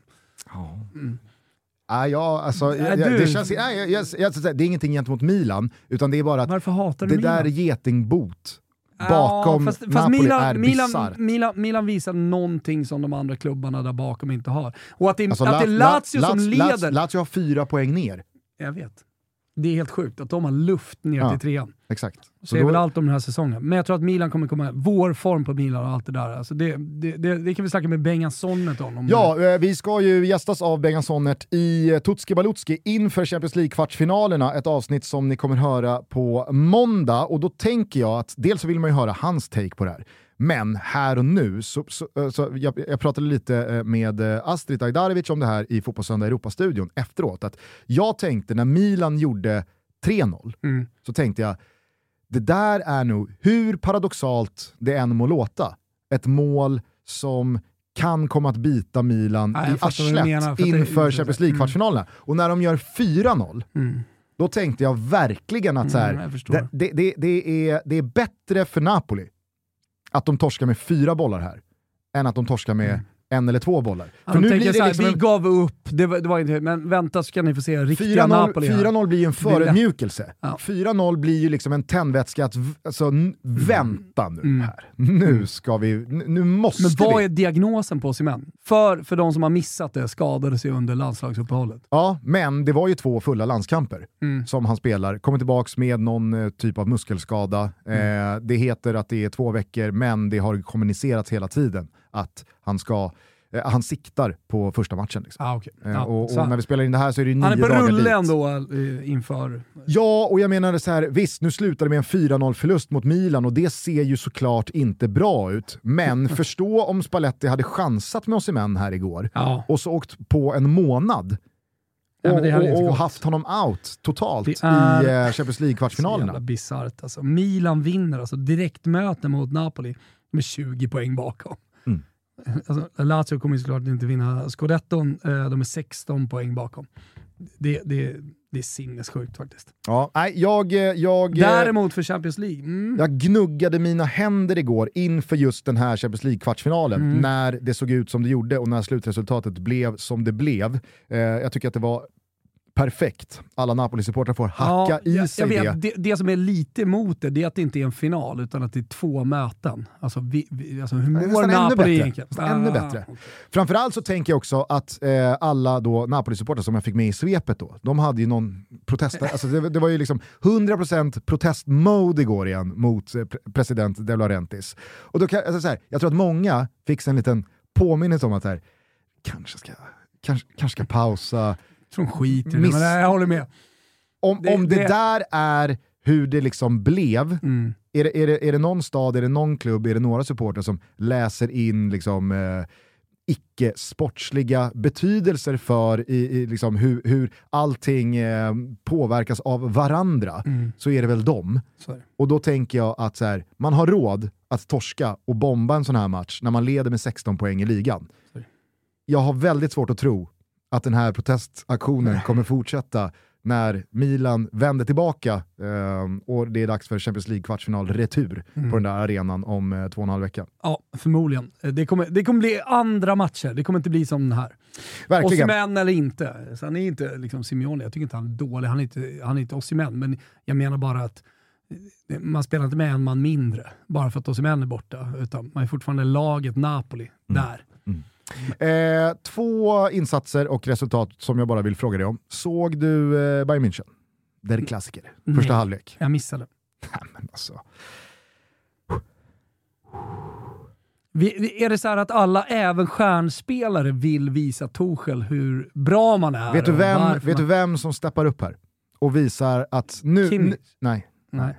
Speaker 1: Ja, alltså, jag, det, känns, nej, jag, jag, jag, det är ingenting gentemot Milan, utan det är bara att det
Speaker 2: Milan?
Speaker 1: där getingboot bakom
Speaker 2: ja, fast, fast
Speaker 1: Napoli
Speaker 2: Milan,
Speaker 1: är
Speaker 2: Milan,
Speaker 1: bisarrt.
Speaker 2: Milan, Milan visar någonting som de andra klubbarna där bakom inte har. Och att det,
Speaker 1: Alltså,
Speaker 2: att det är
Speaker 1: La-
Speaker 2: Lazio
Speaker 1: La-
Speaker 2: som leder.
Speaker 1: Lazio har fyra poäng ner.
Speaker 2: Jag vet. Det är helt sjukt att de har luft ner
Speaker 1: Ja.
Speaker 2: till trean.
Speaker 1: Exakt. Så
Speaker 2: Säger
Speaker 1: då-
Speaker 2: väl allt om den här säsongen. Men jag tror att Milan kommer komma, vår form på Milan och allt det där. Alltså det, det, det, det kan vi snacka med Bengan Sonnet om. om
Speaker 1: Ja, eh, vi ska ju gästas av Bengan Sonnert i eh, Tutski Balutski inför Champions League-kvartsfinalerna, ett avsnitt som ni kommer höra på måndag. Och då tänker jag att dels så vill man ju höra hans take på det här, men här och nu, så, så, eh, så jag, jag pratade lite eh, med eh, Astrid Ajdarevic om det här i Fotbollssöndag Europa-studion efteråt, att jag tänkte när Milan gjorde 3-0,
Speaker 2: Mm.
Speaker 1: så tänkte jag, det där är nog, hur paradoxalt det än må låta, ett mål som kan komma att bita Milan
Speaker 2: jag
Speaker 1: i
Speaker 2: menar,
Speaker 1: arslet inför. Champions League-kvartsfinalerna. Och när de gör 4-0,
Speaker 2: Mm.
Speaker 1: då tänkte jag verkligen att så här,
Speaker 2: Mm,
Speaker 1: det, det, det, är, det är bättre för Napoli att de torskar med fyra bollar här, än att de torskar med mm en eller två bollar. För nu blir det
Speaker 2: här,
Speaker 1: liksom
Speaker 2: vi gav upp, det var, det var inte, men vänta så ska ni få se riktiga
Speaker 1: 4-0
Speaker 2: Napoli här.
Speaker 1: 4-0 blir ju en förödmjukelse.
Speaker 2: Ja.
Speaker 1: 4-0 blir ju liksom en tändvätska att, alltså, n- vänta nu
Speaker 2: Mm.
Speaker 1: här. Nu ska vi, n- nu måste
Speaker 2: Men vad
Speaker 1: vi.
Speaker 2: är diagnosen på Osimhen? För, för de som har missat det, skadade sig under landslagsuppehållet.
Speaker 1: Ja, men det var ju två fulla landskamper
Speaker 2: Mm.
Speaker 1: som han spelar. Kommer tillbaka med någon eh, typ av muskelskada.
Speaker 2: Mm.
Speaker 1: Eh, det heter att det är två veckor, men det har kommunicerats hela tiden att han ska eh, han siktar på första matchen. Liksom.
Speaker 2: Ah, okay.
Speaker 1: Eh,
Speaker 2: ja,
Speaker 1: och, och när vi spelar in det här så är det nio
Speaker 2: han är på
Speaker 1: dagar
Speaker 2: rulle
Speaker 1: dit.
Speaker 2: ändå eh, inför...
Speaker 1: Ja, och jag menar så här, visst nu slutar det med en 4-0 förlust mot Milan och det ser ju såklart inte bra ut. Men (laughs) förstå om Spalletti hade chansat med Osimhen här igår
Speaker 2: Ja.
Speaker 1: och så åkt på en månad
Speaker 2: Ja,
Speaker 1: och,
Speaker 2: det inte
Speaker 1: och, och haft honom out totalt
Speaker 2: Det är
Speaker 1: i eh, Champions
Speaker 2: Så jävla
Speaker 1: League-kvartsfinalerna.
Speaker 2: bisarrt alltså. Milan vinner alltså direktmöte mot Napoli med 20 poäng bakom. Alltså, Lazio kommer såklart inte vinna scudetton, eh, de är 16 poäng bakom. Det, det, det är sinnessjukt faktiskt.
Speaker 1: Ja, nej, jag, eh, jag, eh,
Speaker 2: Däremot för Champions League, mm.
Speaker 1: jag gnuggade mina händer igår inför just den här Champions League-kvartsfinalen,
Speaker 2: Mm.
Speaker 1: när det såg ut som det gjorde och när slutresultatet blev som det blev. Jag tycker att det var perfekt. Alla Napoli-supportrar får hacka i
Speaker 2: jag,
Speaker 1: sig
Speaker 2: jag vet,
Speaker 1: det.
Speaker 2: det. Det som är lite emot det, det är att det inte är en final, utan att det är två möten. Alltså, vi, vi, alltså hur mår
Speaker 1: ännu
Speaker 2: Napoli
Speaker 1: bättre.
Speaker 2: egentligen?
Speaker 1: Ännu bättre. Framförallt så tänker jag också att eh, alla då Napoli-supportrar som jag fick med i svepet då, de hade ju någon protest, alltså det, det var ju liksom 100% protestmode igår igen mot eh, pre- president De Laurentiis. Och då kan, alltså så här, jag tror att många fick en liten påminnelse om att här, kanske ska, kanske, kanske ska pausa.
Speaker 2: De skiter
Speaker 1: Miss-
Speaker 2: men jag håller med.
Speaker 1: Om
Speaker 2: Det-
Speaker 1: om det,
Speaker 2: det-
Speaker 1: där är hur det liksom blev,
Speaker 2: Mm.
Speaker 1: är det, är, det, är det någon stad, är det någon klubb, är det några supportrar som läser in liksom, eh, icke-sportsliga betydelser för i, i liksom hur, hur allting eh, påverkas av varandra,
Speaker 2: Mm.
Speaker 1: så är det väl dem. Och då tänker jag att så här, man har råd att torska och bomba en sån här match när man leder med 16 poäng i ligan.
Speaker 2: Det.
Speaker 1: jag har väldigt svårt att tro att den här protestaktionen kommer fortsätta när Milan vänder tillbaka eh, och det är dags för Champions League-kvartsfinal retur
Speaker 2: Mm.
Speaker 1: på den där arenan om eh, två och en halv vecka.
Speaker 2: Ja, förmodligen. Eh, Det kommer, det kommer bli andra matcher. Det kommer inte bli som den här.
Speaker 1: Verkligen.
Speaker 2: Osimhen eller inte. Han är inte liksom Simeone, jag tycker inte han är dålig. Han är inte, han är inte Osimhen, men jag menar bara att eh, man spelar inte med en man mindre bara för att Osimhen är borta. Utan man är fortfarande laget Napoli där.
Speaker 1: Eh, två insatser och resultat som jag bara vill fråga dig om. Såg du eh, Bayern München? Det är klassiker. Första
Speaker 2: Nej.
Speaker 1: halvlek.
Speaker 2: Jag missade.
Speaker 1: Nej, men alltså.
Speaker 2: Vi, är det så här att alla, även stjärnspelare, vill visa Torshäll hur bra man är?
Speaker 1: Vet du, vem, vet du vem som steppar upp här? Och visar att nu... Nu nej,
Speaker 2: Nej.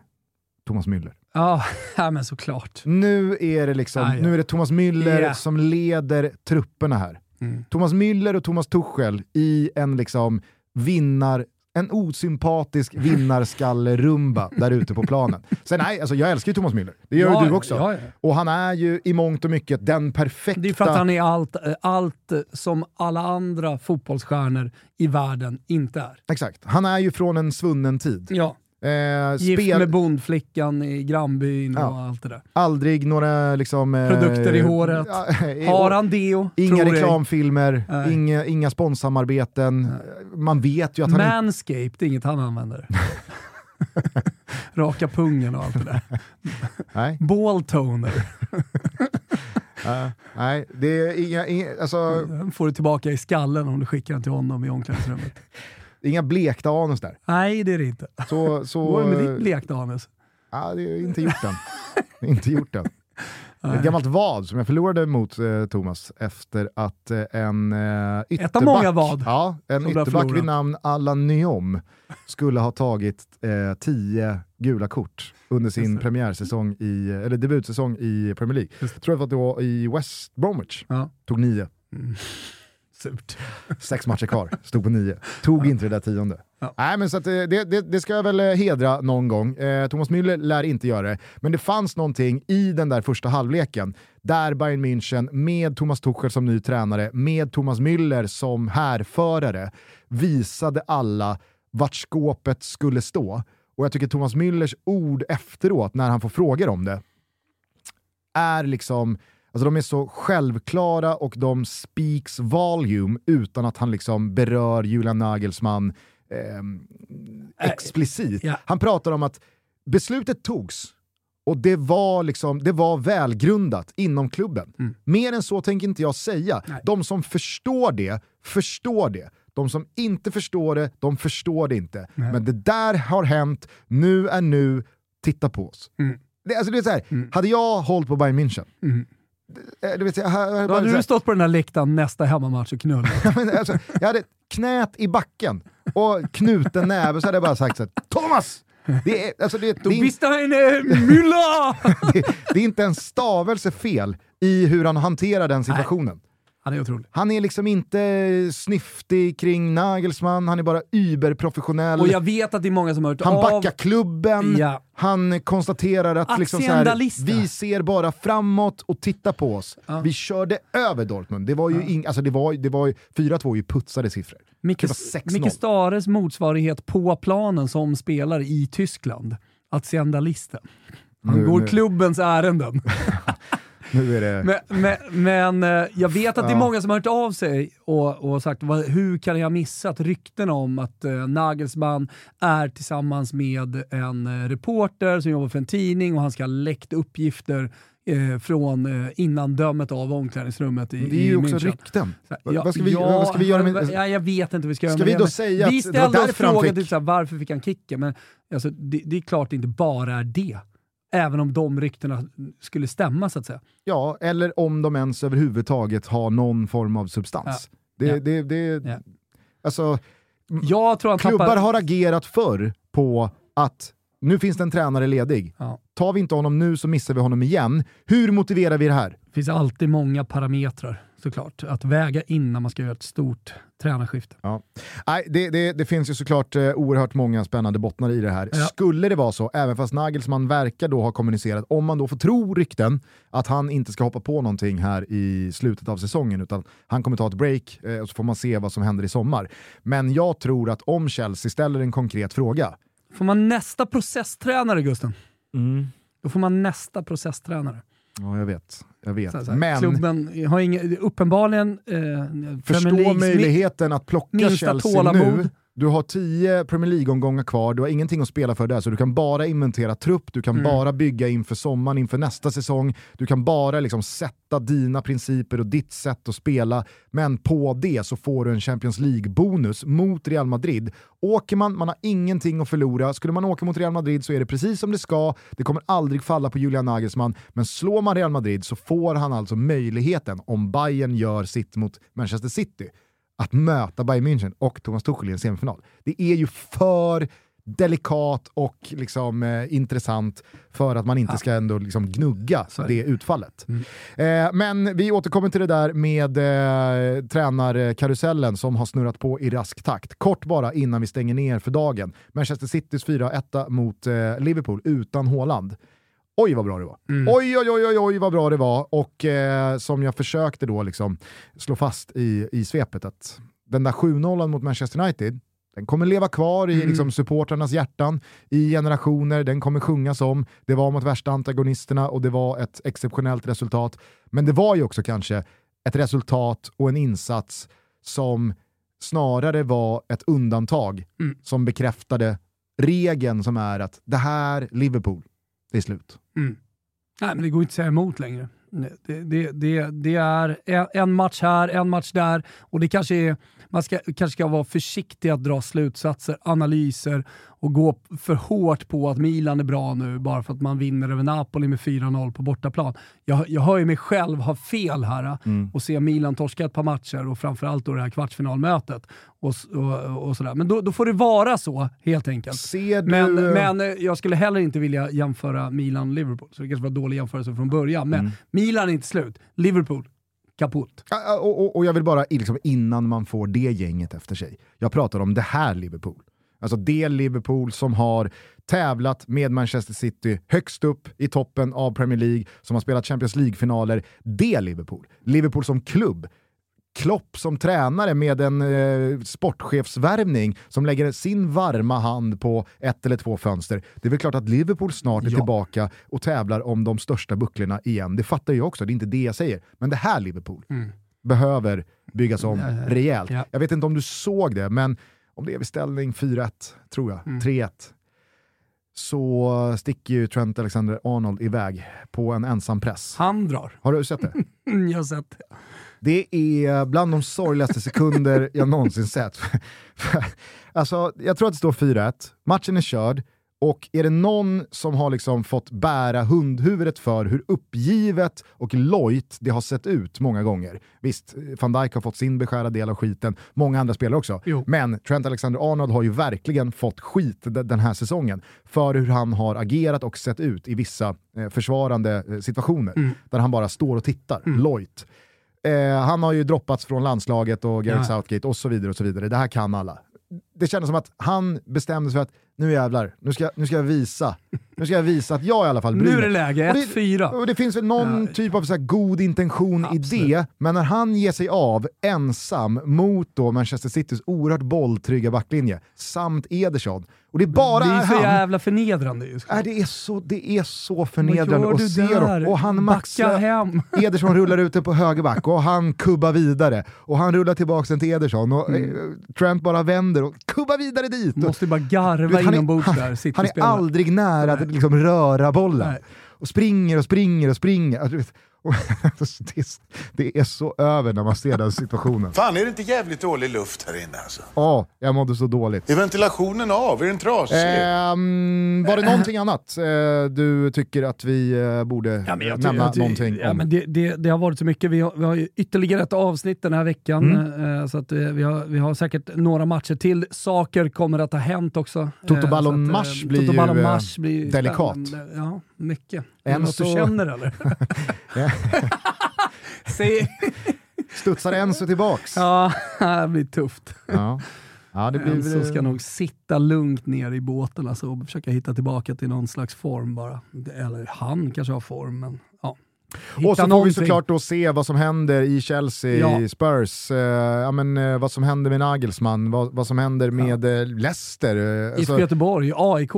Speaker 1: Thomas Müller.
Speaker 2: Ja, (laughs) ja, men såklart.
Speaker 1: Nu är det, liksom,
Speaker 2: Ah, ja.
Speaker 1: nu är det Thomas Müller
Speaker 2: Ja.
Speaker 1: som leder trupperna här.
Speaker 2: Mm.
Speaker 1: Thomas Müller och Thomas Tuchel i en liksom vinnar en osympatisk (laughs) vinnarskalle-rumba där ute på planen. Sen nej, alltså jag älskar ju Thomas Müller. Det gör
Speaker 2: Ja,
Speaker 1: ju du också.
Speaker 2: ja, ja.
Speaker 1: Och han är ju i mångt och mycket den perfekta...
Speaker 2: Det är för att han är allt, allt som alla andra fotbollsstjärnor i världen inte är.
Speaker 1: Exakt. Han är ju från en svunnen tid.
Speaker 2: Ja.
Speaker 1: Eh,
Speaker 2: Gift
Speaker 1: spel,
Speaker 2: med bondflickan i grannbyn
Speaker 1: Ja.
Speaker 2: och allt det där.
Speaker 1: aldrig några liksom... eh,
Speaker 2: Produkter i håret. (laughs) Har han deo?
Speaker 1: Inga reklamfilmer,
Speaker 2: Nej.
Speaker 1: inga, inga sponsamarbeten. Man vet ju att han.
Speaker 2: Manscaped, det är inget han använder. (laughs) Raka pungen och allt det där.
Speaker 1: Nej,
Speaker 2: Ball toner. (laughs)
Speaker 1: eh, nej, det är inga, inga, alltså,
Speaker 2: får du tillbaka i skallen om du skickar den till honom i omklädningsrummet.
Speaker 1: Inga blekta anus där.
Speaker 2: Nej, det är det inte.
Speaker 1: Så, så,
Speaker 2: Går det med ditt blekta anus?
Speaker 1: Ja, det är inte gjort än. inte gjort än. Det (laughs) är. Ett gammalt vad som jag förlorade mot eh, Thomas efter att eh, en eh, ytterback,
Speaker 2: många vad
Speaker 1: ja, en ytterback vid namn Allan Nyom skulle ha tagit eh, tio gula kort under sin
Speaker 2: det.
Speaker 1: premiärsäsong i, eller debutsäsong i Premier League.
Speaker 2: Just
Speaker 1: Jag tror att det var i West Bromwich.
Speaker 2: Ja.
Speaker 1: Tog nio.
Speaker 2: Surt.
Speaker 1: Sex matcher kvar, stod på nio. Tog inte det där tionde.
Speaker 2: Ja.
Speaker 1: Nej, men så eh, det, det, det ska jag väl eh, hedra någon gång. Eh, Thomas Müller lär inte göra det, men det fanns någonting i den där första halvleken där Bayern München med Thomas Tuchel som ny tränare, med Thomas Müller som härförare, visade alla vart skåpet skulle stå. Och jag tycker Thomas Müllers ord efteråt, när han får frågor om det, är liksom, alltså de är så självklara och de speaks volume utan att han liksom berör Julian Nagelsmann ehm, explicit.
Speaker 2: ja.
Speaker 1: Han pratar om att beslutet togs och det var, liksom, det var välgrundat inom klubben. Mer än så tänker inte jag säga.
Speaker 2: Nej.
Speaker 1: De som förstår det, förstår det. De som inte förstår det, de förstår det inte.
Speaker 2: Nej.
Speaker 1: Men det där har hänt, nu är nu, titta på oss.
Speaker 2: Mm.
Speaker 1: Det, alltså det är så här, Hade jag hållit på Bayern München,
Speaker 2: Mm.
Speaker 1: Eh, du vet, jag, jag,
Speaker 2: Då hade
Speaker 1: här,
Speaker 2: du stått på den här läktaren nästa hemmamatch och knullat. (laughs)
Speaker 1: alltså, jag hade knät i backen och knuten näve så hade jag bara sagt så här, Thomas! Det är, alltså det, det,
Speaker 2: Müller! (laughs)
Speaker 1: det, det är inte en stavelse fel i hur han hanterar den situationen.
Speaker 2: Han är otrolig.
Speaker 1: Han är liksom inte snyftig kring Nagelsmann, han är bara überprofessionell.
Speaker 2: Och jag vet att det är många som har hört
Speaker 1: Han
Speaker 2: av...
Speaker 1: backar klubben,
Speaker 2: Ja.
Speaker 1: han konstaterar att liksom så här, vi ser bara framåt och titta på oss.
Speaker 2: Ja.
Speaker 1: Vi körde över Dortmund. Det var ju ing, alltså det var, det var ju, 4-2 är ju putsade siffror.
Speaker 2: Micke,
Speaker 1: Det var 6-0.
Speaker 2: Micke Stares motsvarighet på planen som spelare i Tyskland. Acciendalisten. Han
Speaker 1: Nu-
Speaker 2: går
Speaker 1: nu-
Speaker 2: klubbens ärenden. (laughs)
Speaker 1: Nu är det...
Speaker 2: Men, men, men eh, jag vet att det är många som har hört av sig och, och sagt hur kan jag missat rykten om att eh, Nagelsmann är tillsammans med en eh, reporter som jobbar för en tidning och han ska ha läckt uppgifter eh, från eh, innandömet av omklädningsrummet i,
Speaker 1: det är ju också
Speaker 2: München.
Speaker 1: rykten.
Speaker 2: Så ja,
Speaker 1: vad ska vi-
Speaker 2: ja,
Speaker 1: vad ska vi göra med-
Speaker 2: ja, jag vet inte vad vi ska göra
Speaker 1: Ska
Speaker 2: med
Speaker 1: vi
Speaker 2: det,
Speaker 1: då säga
Speaker 2: Vi ställde oss frågan typ så här, varför fick han kicken? Men alltså, det, det är klart det inte bara är det. Även om de ryktena skulle stämma så att säga.
Speaker 1: Ja, eller om de ens överhuvudtaget har någon form av substans. Det,
Speaker 2: Ja.
Speaker 1: det, det,
Speaker 2: Ja.
Speaker 1: Alltså,
Speaker 2: Jag tror han
Speaker 1: klubbar
Speaker 2: tappar...
Speaker 1: har agerat förr på att nu finns det en tränare ledig.
Speaker 2: Ja.
Speaker 1: Tar vi inte honom nu så missar vi honom igen. Hur motiverar vi det här?
Speaker 2: Det finns alltid många parametrar såklart att väga in när man ska göra ett stort tränarskifte.
Speaker 1: Ja. Nej, det, det, det finns ju såklart eh, oerhört många spännande bottnar i det här.
Speaker 2: Ja.
Speaker 1: Skulle det vara så, även fast Nagelsmann verkar då ha kommunicerat, om man då får tro rykten, att han inte ska hoppa på någonting här i slutet av säsongen, utan han kommer ta ett break eh, och så får man se vad som händer i sommar. Men jag tror att om Chelsea ställer en konkret fråga,
Speaker 2: Får man nästa processtränare Gusten? Då får man nästa processtränare.
Speaker 1: Ja jag vet, jag vet.
Speaker 2: Så så
Speaker 1: men
Speaker 2: Klubben har ingen, uppenbarligen... Eh,
Speaker 1: förstå möjligheten att plocka Chelsea
Speaker 2: tålamod.
Speaker 1: nu. Du har tio Premier League-omgångar kvar, du har ingenting att spela för där, så du kan bara inventera trupp, du
Speaker 2: Mm.
Speaker 1: kan bara bygga inför sommaren, inför nästa säsong, du kan bara liksom sätta dina principer och ditt sätt att spela, men på det så får du en Champions League-bonus mot Real Madrid. Åker man, man har ingenting att förlora, skulle man åka mot Real Madrid så är det precis som det ska, det kommer aldrig falla på Julian Nagelsmann, men slår man Real Madrid så får han alltså möjligheten, om Bayern gör sitt mot Manchester City, att möta Bayern München och Thomas Tuchel i en semifinal. Det är ju för delikat och liksom, eh, intressant för att man inte ska ändå liksom gnugga
Speaker 2: är
Speaker 1: det utfallet. Eh, men vi återkommer till det där med eh, tränarkarusellen som har snurrat på i rask takt. Kort bara innan vi stänger ner för dagen. Manchester Citys 4-1 mot eh, Liverpool utan Haaland. Oj vad bra det var. Oj, oj, oj, oj, oj vad bra det var. Och eh, som jag försökte då liksom slå fast i, i svepet att den där 7-0 mot Manchester United, den kommer leva kvar i liksom, supportrarnas hjärtan i generationer, den kommer sjungas om. Det var mot värsta antagonisterna och det var ett exceptionellt resultat. Men det var ju också kanske ett resultat och en insats som snarare var ett undantag
Speaker 2: Mm.
Speaker 1: som bekräftade regeln som är att det här, Liverpool, det är slut.
Speaker 2: Mm. Nej, men det går inte att säga emot längre. Det, det, det, det är en- en match här, en match där och det kanske är, man ska, kanske ska vara försiktig att dra slutsatser, analyser och gå för hårt på att Milan är bra nu bara för att man vinner över Napoli med 4-0 på bortaplan. Jag, jag hör ju mig själv ha fel här och se Milan torska ett par matcher och framförallt då det här kvartsfinalmötet. Och, och, och sådär. Men då, då får det vara så helt enkelt.
Speaker 1: Du...
Speaker 2: Men, men eh, jag skulle heller inte vilja jämföra Milan-Liverpool, så det kanske var en dålig jämförelse från början. Men Milan är inte slut. Liverpool, kaputt.
Speaker 1: Och, och, och jag vill bara, liksom, innan man får det gänget efter sig, jag pratar om det här Liverpool. Alltså det Liverpool som har tävlat med Manchester City högst upp i toppen av Premier League, som har spelat Champions League-finaler. Det Liverpool. Liverpool som klubb. Klopp som tränare med en eh, sportchefsvärvning som lägger sin varma hand på ett eller två fönster. Det är väl klart att Liverpool snart är
Speaker 2: Ja.
Speaker 1: tillbaka och tävlar om de största bucklorna igen. Det fattar jag också, det är inte det jag säger. Men det här Liverpool behöver byggas om
Speaker 2: Eh,
Speaker 1: rejält.
Speaker 2: ja.
Speaker 1: Jag vet inte om du såg det, men om det är vid ställning 4-1, tror jag,
Speaker 2: Mm.
Speaker 1: 3-1, så sticker ju Trent Alexander-Arnold iväg på en ensam press.
Speaker 2: Han drar.
Speaker 1: Har du sett det?
Speaker 2: Mm, (laughs) jag har sett det.
Speaker 1: Det är bland de sorgligaste sekunder jag någonsin sett. (laughs) alltså, jag tror att det står 4-1, matchen är körd, och är det någon som har liksom fått bära hundhuvudet för hur uppgivet och lojt det har sett ut många gånger. Visst, van Dijk har fått sin beskärda del av skiten, många andra spelare också.
Speaker 2: Jo.
Speaker 1: Men Trent Alexander-Arnold har ju verkligen fått skit de- den här säsongen för hur han har agerat och sett ut i vissa eh, försvarande eh, situationer. Där han bara står och tittar, lojt. Eh, han har ju droppats från landslaget och Gareth
Speaker 2: Ja.
Speaker 1: Southgate och så vidare. och så vidare. Det här kan alla. Det kändes som att han bestämde sig för att nu jävlar, nu ska, nu ska jag visa. Nu ska jag visa att jag i alla fall bryr
Speaker 2: Nu är det
Speaker 1: mig.
Speaker 2: läge,
Speaker 1: Och
Speaker 2: 1-4.
Speaker 1: Och det finns väl någon
Speaker 2: Ja.
Speaker 1: typ av så god intention i
Speaker 2: Absolut.
Speaker 1: det, men när han ger sig av ensam mot då Manchester Citys oerhört bolltrygga backlinje, samt Ederson, och det bara
Speaker 2: det
Speaker 1: är
Speaker 2: är så
Speaker 1: han.
Speaker 2: jävla förnedrande just
Speaker 1: Äh, det, är så, det är så förnedrande att se dem. Och han maxar,
Speaker 2: hem. (laughs)
Speaker 1: Ederson rullar ut den på högerback och han kubbar vidare. Och han rullar tillbaka den till Ederson och
Speaker 2: Mm.
Speaker 1: eh, Trent bara vänder och kubbar vidare dit.
Speaker 2: Måste ju bara garva inombords
Speaker 1: är,
Speaker 2: där,
Speaker 1: han, han är aldrig nära att liksom röra bollen.
Speaker 2: Nej.
Speaker 1: Och springer och springer och springer. (laughs) Det, är, så över när man ser den situationen.
Speaker 5: Fan, är det inte jävligt dålig luft här inne alltså?
Speaker 1: Ja, jag mådde så dåligt.
Speaker 5: Är ventilationen av? Är den trasig?
Speaker 1: Ehm, var det någonting annat eh, du tycker att vi eh, borde
Speaker 2: Ja, men jag
Speaker 1: nämna
Speaker 2: jag
Speaker 1: någonting
Speaker 2: ja,
Speaker 1: om?
Speaker 2: men det, det, det har varit så mycket. Vi har, vi har ytterligare ett avsnitt den här veckan,
Speaker 1: Mm.
Speaker 2: eh, så att, eh, vi, har, vi har säkert några matcher till. Saker kommer att ha hänt också.
Speaker 1: Toto
Speaker 2: Eh,
Speaker 1: Ballon
Speaker 2: eh,
Speaker 1: Mars blir ju, eh, delikat.
Speaker 2: Ja, mycket. Är det något
Speaker 1: så-
Speaker 2: du känner eller? (laughs) (laughs) Säg,
Speaker 1: Studsar Enzo tillbaks?
Speaker 2: Ja, (laughs) det blir tufft.
Speaker 1: Ja. Ja, det blir...
Speaker 2: Enzo ska nog sitta lugnt ner i båten alltså, och försöka hitta tillbaka till någon slags form bara. Eller han kanske har form, men. Hitta
Speaker 1: Och så får vi
Speaker 2: någonting.
Speaker 1: såklart då se vad som händer i Chelsea,
Speaker 2: Ja.
Speaker 1: Spurs, eh, ja, men, eh, vad som händer med Nagelsmann, vad, vad som händer med eh, Leicester. eh,
Speaker 2: IFK
Speaker 1: alltså-
Speaker 2: Göteborg, AIK.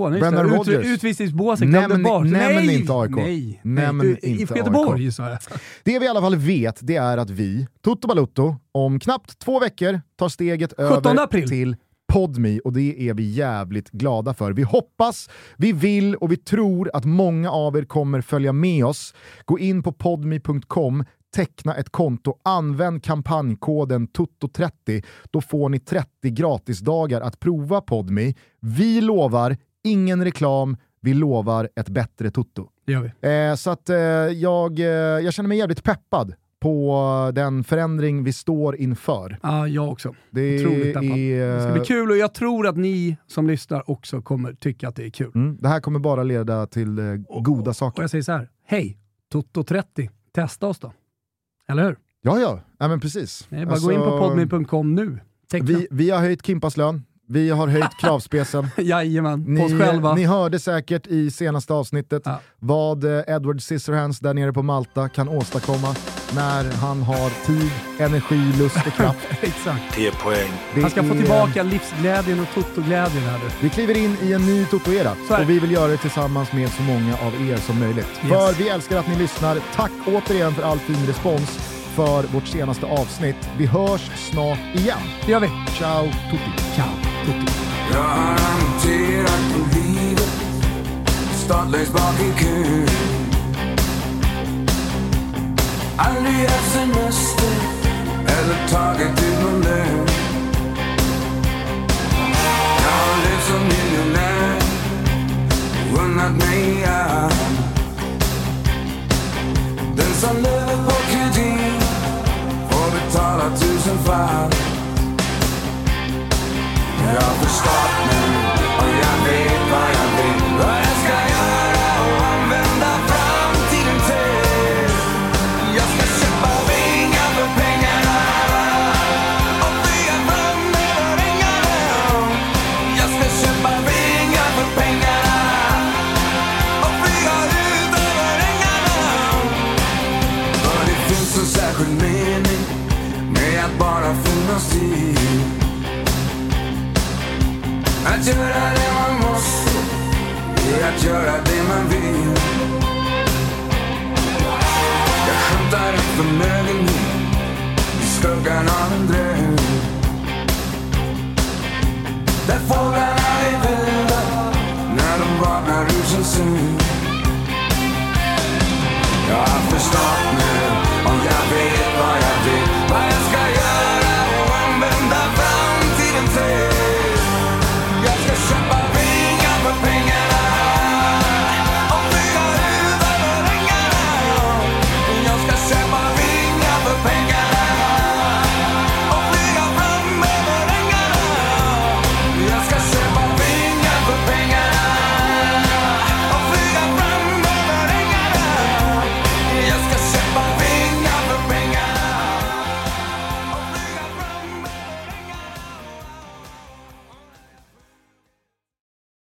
Speaker 2: Ut, utvisningsbåset, glömde bort.
Speaker 1: nämn
Speaker 2: nej!
Speaker 1: inte AIK.
Speaker 2: Nej,
Speaker 1: Nämn
Speaker 2: nej.
Speaker 1: inte
Speaker 2: IFK. Göteborg sa jag. (laughs)
Speaker 1: Det vi i alla fall vet det är att vi, Toto Balutto, om knappt två veckor tar steget
Speaker 2: 17
Speaker 1: över
Speaker 2: april.
Speaker 1: till Podme och det är vi jävligt glada för. Vi hoppas, vi vill och vi tror att många av er kommer följa med oss. Gå in på podme.com teckna ett konto, använd kampanjkoden TOTO30. Då får ni 30 gratisdagar att prova Podme. Vi lovar ingen reklam, vi lovar ett bättre Toto.
Speaker 2: Det gör vi.
Speaker 1: Eh, så att eh, jag, eh, jag känner mig jävligt peppad på den förändring vi står inför.
Speaker 2: Ja, jag också.
Speaker 1: Det
Speaker 2: Otroligt
Speaker 1: är,
Speaker 2: Det ska bli kul och jag tror att ni som lyssnar också kommer tycka att det är kul.
Speaker 1: Mm, det här kommer bara leda till eh, goda
Speaker 2: Och
Speaker 1: saker.
Speaker 2: jag säger så här, hej, Toto30, testa oss då. Eller hur?
Speaker 1: Ja, ja, ja men precis.
Speaker 2: Är bara att gå in på podme.com nu. Teckna.
Speaker 1: vi, vi har höjt Kimpas lön, vi har höjt (laughs) kravspecen.
Speaker 2: Jajamän, på oss
Speaker 1: Ni,
Speaker 2: själva.
Speaker 1: ni hörde säkert i senaste avsnittet
Speaker 2: Ja.
Speaker 1: vad eh, Edward Scissorhands där nere på Malta kan åstadkomma när han har tid, energi, lust och kraft. (laughs)
Speaker 2: Exakt.
Speaker 5: 10 poäng.
Speaker 1: Det
Speaker 2: Han ska få
Speaker 1: är-
Speaker 2: tillbaka livsglädjen och Toto-glädjen här nu.
Speaker 1: Vi kliver in i en ny Toto-era och vi vill göra det tillsammans med så många av er som möjligt.
Speaker 2: Yes.
Speaker 1: För vi älskar att ni lyssnar. Tack återigen för all fin respons för vårt senaste avsnitt. Vi hörs snart igen.
Speaker 2: Det gör vi.
Speaker 1: Ciao tutti!
Speaker 2: Ciao.
Speaker 6: Jag har hanterat på i kön. Aldrig haft semester Eller tagit ut någon lön. Jag har levt som miljonär Unnat mig allt. Den som fall jag har göra det man måste, det är att göra det man vill. Jag skymtar en förmögenhet i skuggan av en dröm. Där fåglarna är vilda när de vaknar ur sin syn. Jag har förstått nu, om jag vet